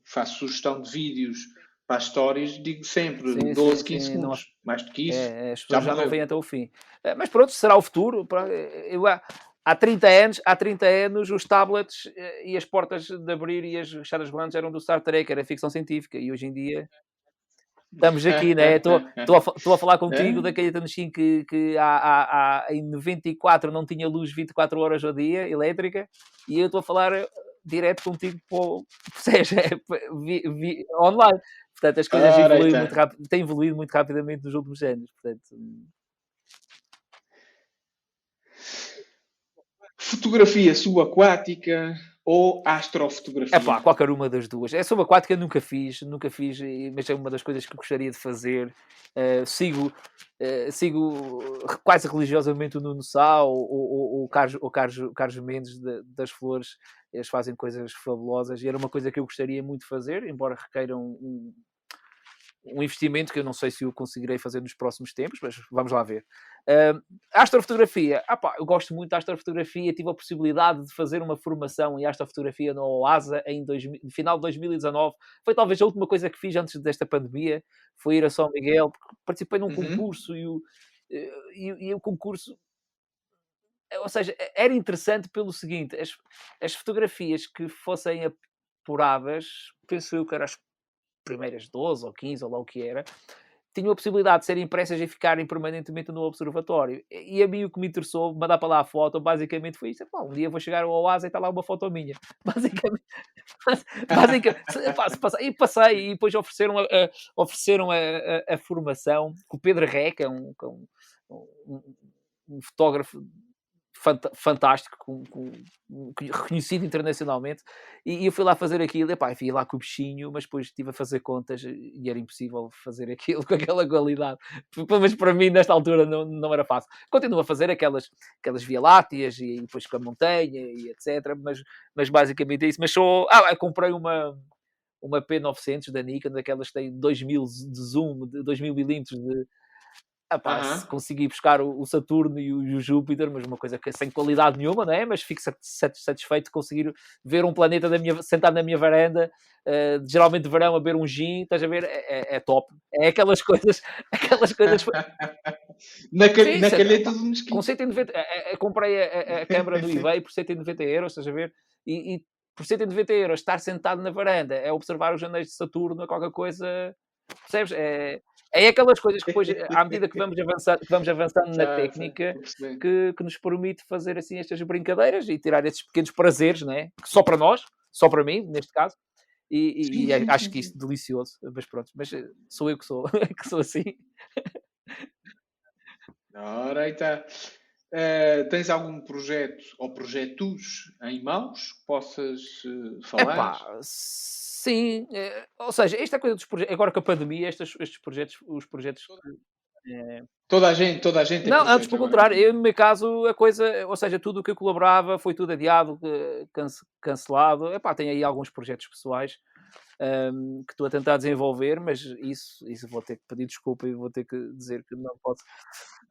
faço sugestão de vídeos para as stories, digo sempre Sim, 12, sim, 15 sim, não há- segundos. Mais do que isso, É, as já pessoas já, não morreu. vêm até o fim. Eh, Mas pronto, será o futuro. pra- Eu, há 30 anos, há 30 anos os tablets eh, e as portas de abrir e as fechadas volantes eram do Star Trek, era ficção científica, e hoje em dia estamos aqui, né? Estou a, a falar contigo é? daquele Tanushin que, que há, há, há, em 94 não tinha luz 24 horas ao dia, elétrica, e eu estou a falar eh, direto contigo, por, seja, vi, vi, online. Portanto, as coisas evoluem tá. muito rápido, têm evoluído muito rapidamente nos últimos anos. Portanto, Fotografia subaquática ou astrofotografia? É pá, qualquer uma das duas. É subaquática nunca fiz, nunca fiz, mas é uma das coisas que gostaria de fazer. Uh, sigo, uh, sigo quase religiosamente o Nuno Sá ou, o Carlos, Carlos, Carlos Mendes de, das Flores. Eles fazem coisas fabulosas e era uma coisa que eu gostaria muito de fazer, embora requeiram um, um investimento que eu não sei se o conseguirei fazer nos próximos tempos, mas vamos lá ver. Uh, astrofotografia, ah, pá, eu gosto muito da astrofotografia, tive a possibilidade de fazer uma formação em astrofotografia no OASA em dois, no final de 2019. Foi talvez a última coisa que fiz antes desta pandemia, foi ir a São Miguel, participei num uhum. concurso e o, eh, e, e o concurso ou seja, era interessante pelo seguinte: as, as fotografias que fossem apuradas, penso eu que eram as primeiras 12 ou 15, ou lá o que era, tinham a possibilidade de serem impressas e ficarem permanentemente no observatório. E a mim o que me interessou, mandar para lá a foto, basicamente foi isso. um dia vou chegar ao Oasa e está lá uma foto minha. Basicamente. basicamente e passei, e depois ofereceram a, a ofereceram a, a, a, formação com o Pedro Reca, um, um, um fotógrafo fantástico, com, com, reconhecido internacionalmente, e, eu fui lá fazer aquilo, e pá, fui lá com o bichinho, mas depois estive a fazer contas e era impossível fazer aquilo com aquela qualidade, mas para mim nesta altura não, não era fácil. Continuo a fazer aquelas, aquelas Via Lácteas e depois com a montanha e etc, mas, mas basicamente é isso. Mas só, ah, comprei uma uma P900 da Nikon, daquelas que têm 2000 de zoom, de 2000 milímetros de, Epá, uh -huh. se conseguir buscar o, Saturno e o, Júpiter, mas uma coisa que é sem qualidade nenhuma, não é? Mas fico satisfeito de conseguir ver um planeta da minha, sentado na minha varanda, uh, geralmente de verão a ver um gin, estás a ver? É, é, é top. É aquelas coisas, aquelas coisas. na, ca Sim, na calheta do mesquite. Com 190, é, é, comprei a, a, a câmera do eBay por 190 euros, estás a ver? E, e por 190 euros estar sentado na varanda é observar os anéis de Saturno, qualquer coisa Percebes? É, é aquelas coisas que depois, à medida que vamos avançando, que vamos avançando na técnica, que, que nos permite fazer assim estas brincadeiras e tirar esses pequenos prazeres, né? só para nós, só para mim, neste caso. E, e, e acho que isso é delicioso, mas pronto, mas eh, sou eu que sou, que sou assim. Ora, então, uh, tens algum projeto ou projetos em mãos que possas uh, falar? Epá, Sim, eh, ou seja, esta coisa dos projetos, agora com a pandemia, estes, estes projetos, os projetos. É... Toda a gente, toda a gente. Não, antes pelo contrário, eu, no meu caso, a coisa, ou seja, tudo o que eu colaborava foi tudo adiado, cancelado. Epá, tenho aí alguns projetos pessoais um, que estou a tentar desenvolver, mas isso, isso vou ter que pedir desculpa e vou ter que dizer que não posso.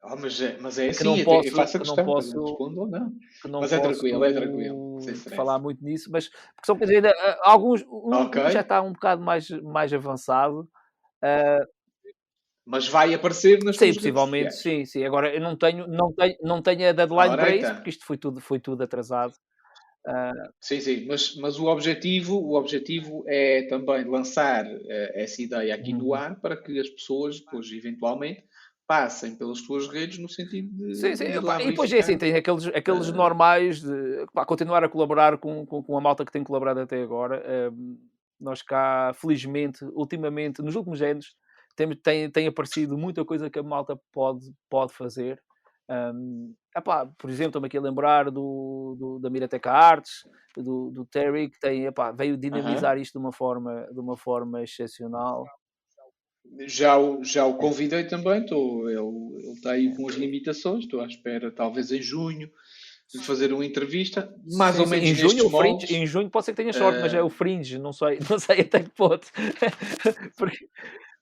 Oh, mas, é, mas é assim, que não é posso, eu faço a questão, não posso, não. Que não mas é tranquilo, é tranquilo. Falar muito nisso, mas porque são coisas ainda, alguns, um, okay. já está um bocado mais, mais avançado. Uh, mas vai aparecer nas Sim, possivelmente, sim, sim. Agora eu não tenho, não tenho, não tenho a deadline Ora, para isso, porque isto foi tudo, foi tudo atrasado. Uh... Sim, sim, mas, mas o, objetivo, o objetivo é também lançar uh, essa ideia aqui no uhum. ar para que as pessoas, depois, eventualmente, passem pelas suas redes no sentido de. Sim, sim. e depois é assim, tem aqueles, aqueles uh... normais de pá, continuar a colaborar com, com, com, a malta que tem colaborado até agora. nós cá, felizmente, ultimamente, nos últimos anos, tem, tem, tem aparecido muita coisa que a malta pode, pode fazer. Um, epá, por exemplo, estou-me aqui a lembrar do, do, da Mirateca Arts, do, do Terry, que tem, epá, veio dinamizar isto de uma forma, de uma forma excepcional. Já o, já o convidei também, estou, ele, ele está aí com as limitações, estou à espera, talvez em junho, de fazer uma entrevista, mais sim, ou menos em junho, fringe, em junho pode ser que tenha sorte, uh... mas é o fringe, não sei, não sei até que ponto. Porque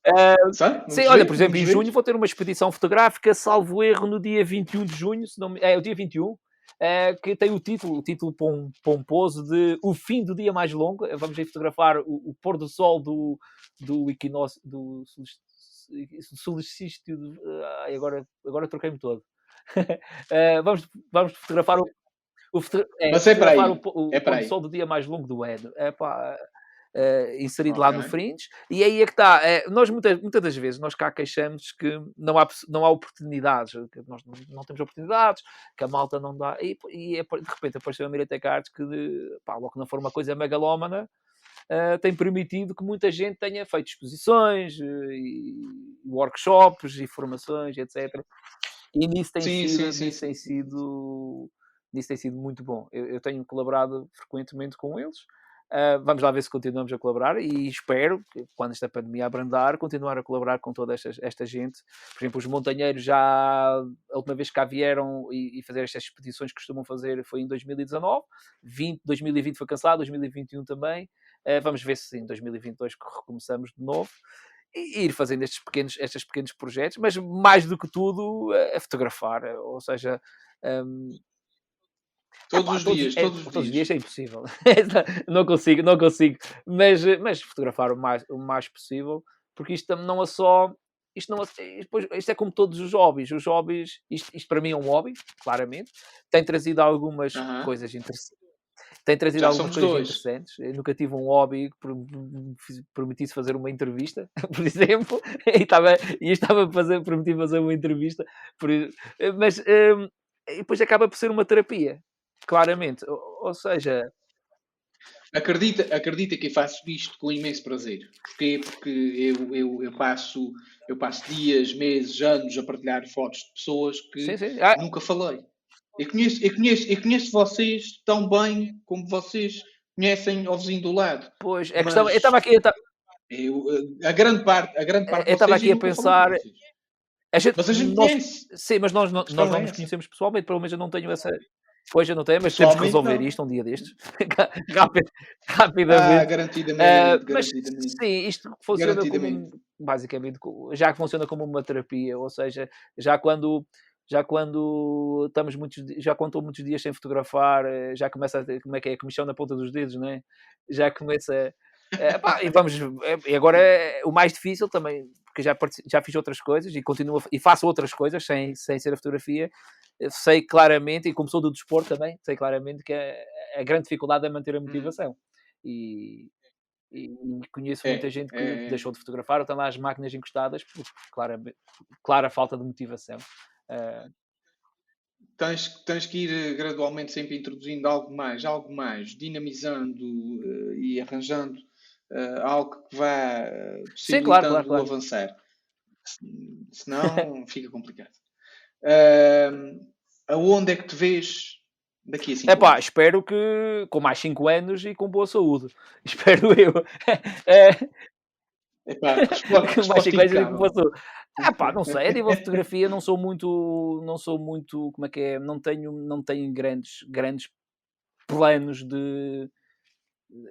Uh, sim, olha, por exemplo, em junho vou ter uma expedição fotográfica, salvo erro, no dia 21 de junho, se não, é o dia 21, uh, eh, que tem o título, o título pom, pomposo de O Fim do Dia Mais Longo. Vamos aí fotografar o, o pôr do sol do, do equinócio, do solstício, agora, agora troquei-me todo. uh, vamos, vamos fotografar o, O é, Mas é para aí. o, o É para pôr do aí. sol do dia mais longo do ano. É pá, eh, inserido lá no. Fringe. E aí é que está. nós muitas, muitas das vezes nós cá queixamos que não há, não há oportunidades, que nós não, não temos oportunidades, que a malta não dá. E, e é, de repente apareceu a Mirate Cards que, de- pá, logo que não for uma coisa megalómana, eh, tem permitido que muita gente tenha feito exposições eh, e workshops e formações, etc. E nisso tem Sim, sido, sim, sim, nisso tem sido, nisso tem sido muito bom. Eu, eu tenho colaborado frequentemente com eles. Ah, vamos lá ver se continuamos a colaborar e espero que quando esta pandemia abrandar, continuar a colaborar com toda esta, esta gente. Por exemplo, os montanheiros já a última vez que cá vieram e, e fazer estas expedições que costumam fazer foi em 2019, 20, 2020 foi cancelado, 2021 também. Ah, vamos ver se em 2022 recomeçamos de novo e ir fazendo estes pequenos, estes pequenos projetos, mas mais do que tudo a fotografar, ou seja, um, Todos os dias, é, todos os todos os dias. dias é impossível. não consigo, não consigo. Mas, mas fotografar o mais, o mais possível, porque isto não é só. Isto, não é, depois, isto é como todos os hobbies. Os hobbies, isto, isto para mim é um hobby, claramente. Tem trazido algumas coisas interessantes. Tem trazido Já algumas coisas dois. interessantes. Eu nunca tive um hobby que permitisse fazer uma entrevista, por exemplo, e estava, e estava a fazer, permitir fazer uma entrevista, por- mas hum, e depois acaba por ser uma terapia, claramente. Ou, ou seja, Acredita, acredita que eu faço isto com imenso prazer. Porquê? Porque eu, eu, eu, passo, eu passo dias, meses, anos a partilhar fotos de pessoas que sim, sim. Ah, nunca falei. Eu conheço, eu, conheço, eu conheço vocês tão bem como vocês conhecem ao vizinho do lado. pois, a questão, eu estava aqui, eu ta- eu, eh, a grande parte, a grande parte eu estava aqui a pensar, a gente, Mas a gente nós, conhece. sim, mas nós, nós questão não é nos conhecemos pessoalmente, pelo menos eu não tenho essa. Pois eu não tenho, mas temos que resolver não. isto um dia destes, Ah, rapidamente. garantidamente, Ah, mas garantidamente. sim, isto funciona como Garantidamente. basicamente já funciona como uma terapia, ou seja, já quando já quando estamos muitos já quando estou muitos dias sem fotografar, eh, já começa a ter, como é que é, a comissão na ponta dos dedos, né? Já começa eh, pá, e vamos eh, e agora é o mais difícil também, porque já já fiz outras coisas e continuo e faço outras coisas sem sem ser a fotografia. Sei claramente e como sou do desporto também, sei claramente que a, a grande dificuldade é manter a Hum. motivação. E e conheço É, muita gente que é, é. deixou de fotografar ou tem lá as máquinas encostadas por clara, clara falta de motivação. Ah, Tens, tens que ir eh, gradualmente sempre introduzindo algo mais, algo mais, dinamizando eh, e arranjando eh, algo que vá eh, sim, claro, claro, possibilitando claro. avançar. Se- Senão fica complicado. Ahm, aonde é que te vês daqui a cinco É pá, anos? espero que com mais 5 anos e com boa saúde. Espero eu. É, Epá, resposta, com mais resposta 5 anos e com boa saúde. Ah pá, não sei, a nível de fotografia não sou muito, não sou muito, como é que é, não tenho, não tenho grandes, grandes planos de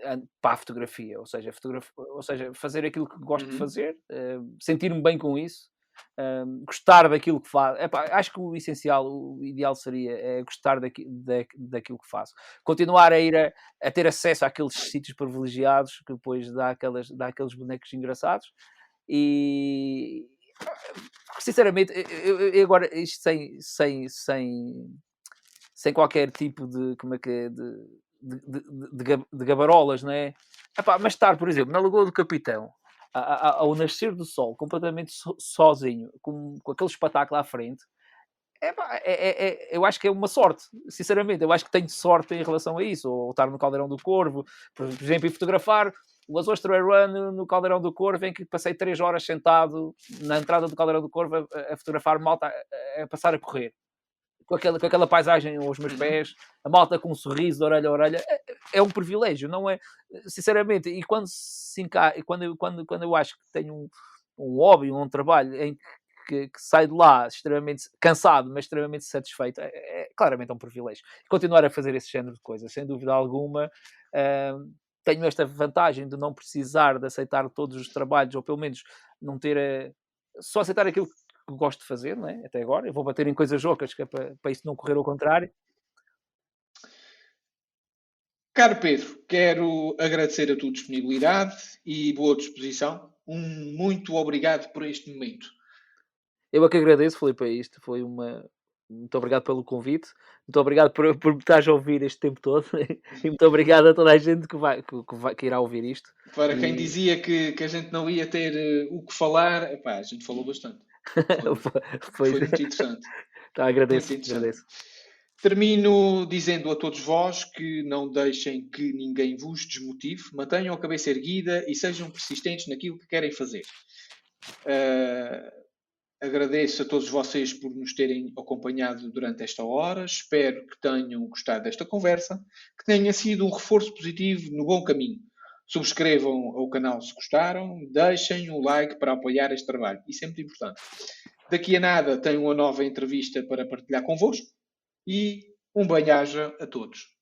an- para a fotografia, ou seja, fotograf- ou seja, fazer aquilo que gosto de Uhum. fazer, eh, sentir-me bem com isso, eh, gostar daquilo que faço. Epá, acho que o essencial, o ideal seria é gostar daqui, da, daquilo que faço. Continuar a ir a, a ter acesso àqueles sítios privilegiados que depois dá, aquelas, dá aqueles bonecos engraçados e sinceramente, eu, eu- agora isto sem, sem, sem, sem qualquer tipo de como é que é, de, de, de, de, gab- de gabarolas, não é? Epá, mas estar, por exemplo, na Lagoa do Capitão, ao nascer do sol, completamente so- sozinho, com, com aquele espetáculo à frente, é, é- é- eu acho que é uma sorte, sinceramente. Eu acho que tenho sorte em relação a isso. Ou estar no Caldeirão do Corvo, por, exemplo, e fotografar o Azores Trail Run no Caldeirão do Corvo, em que passei três horas sentado na entrada do Caldeirão do Corvo a, a fotografar malta a, a passar a correr. Com aquela, com aquela paisagem aos meus Uhum. pés, a malta com um sorriso de orelha a orelha, é, é um privilégio, não é? Sinceramente, e quando, se enca... quando, eu, quando, quando eu acho que tenho um, um hobby, um trabalho em que, que sai de lá extremamente cansado, mas extremamente satisfeito, é, é- claramente é um privilégio. Continuar a fazer esse género de coisas, sem dúvida alguma. ahm, tenho esta vantagem de não precisar de aceitar todos os trabalhos, ou pelo menos não ter a, só aceitar aquilo que gosto de fazer, não é? até agora. Eu vou bater em coisas que é para, para isso não correr ao contrário. Caro Pedro, quero agradecer a tua disponibilidade e boa disposição. Um muito obrigado por este momento. Eu é que agradeço, Filipe, a isto. Foi uma, muito obrigado pelo convite, muito obrigado por, por me estás a ouvir este tempo todo e muito obrigado a toda a gente que, vai, que, que, vai, que irá ouvir isto. Para quem dizia que, que a gente não ia ter uh, o que falar, epá, a gente falou bastante. Foi, foi muito interessante. Tá, agradeço, muito agradeço. Termino dizendo a todos vós que não deixem que ninguém vos desmotive, mantenham a cabeça erguida e sejam persistentes naquilo que querem fazer. Uh, agradeço a todos vocês por nos terem acompanhado durante esta hora. Espero que tenham gostado desta conversa, que tenha sido um reforço positivo no bom caminho. Subscrevam o canal se gostaram, deixem um like para apoiar este trabalho. Isso é muito importante. Daqui a nada tenho uma nova entrevista para partilhar convosco e um bem-aja a todos.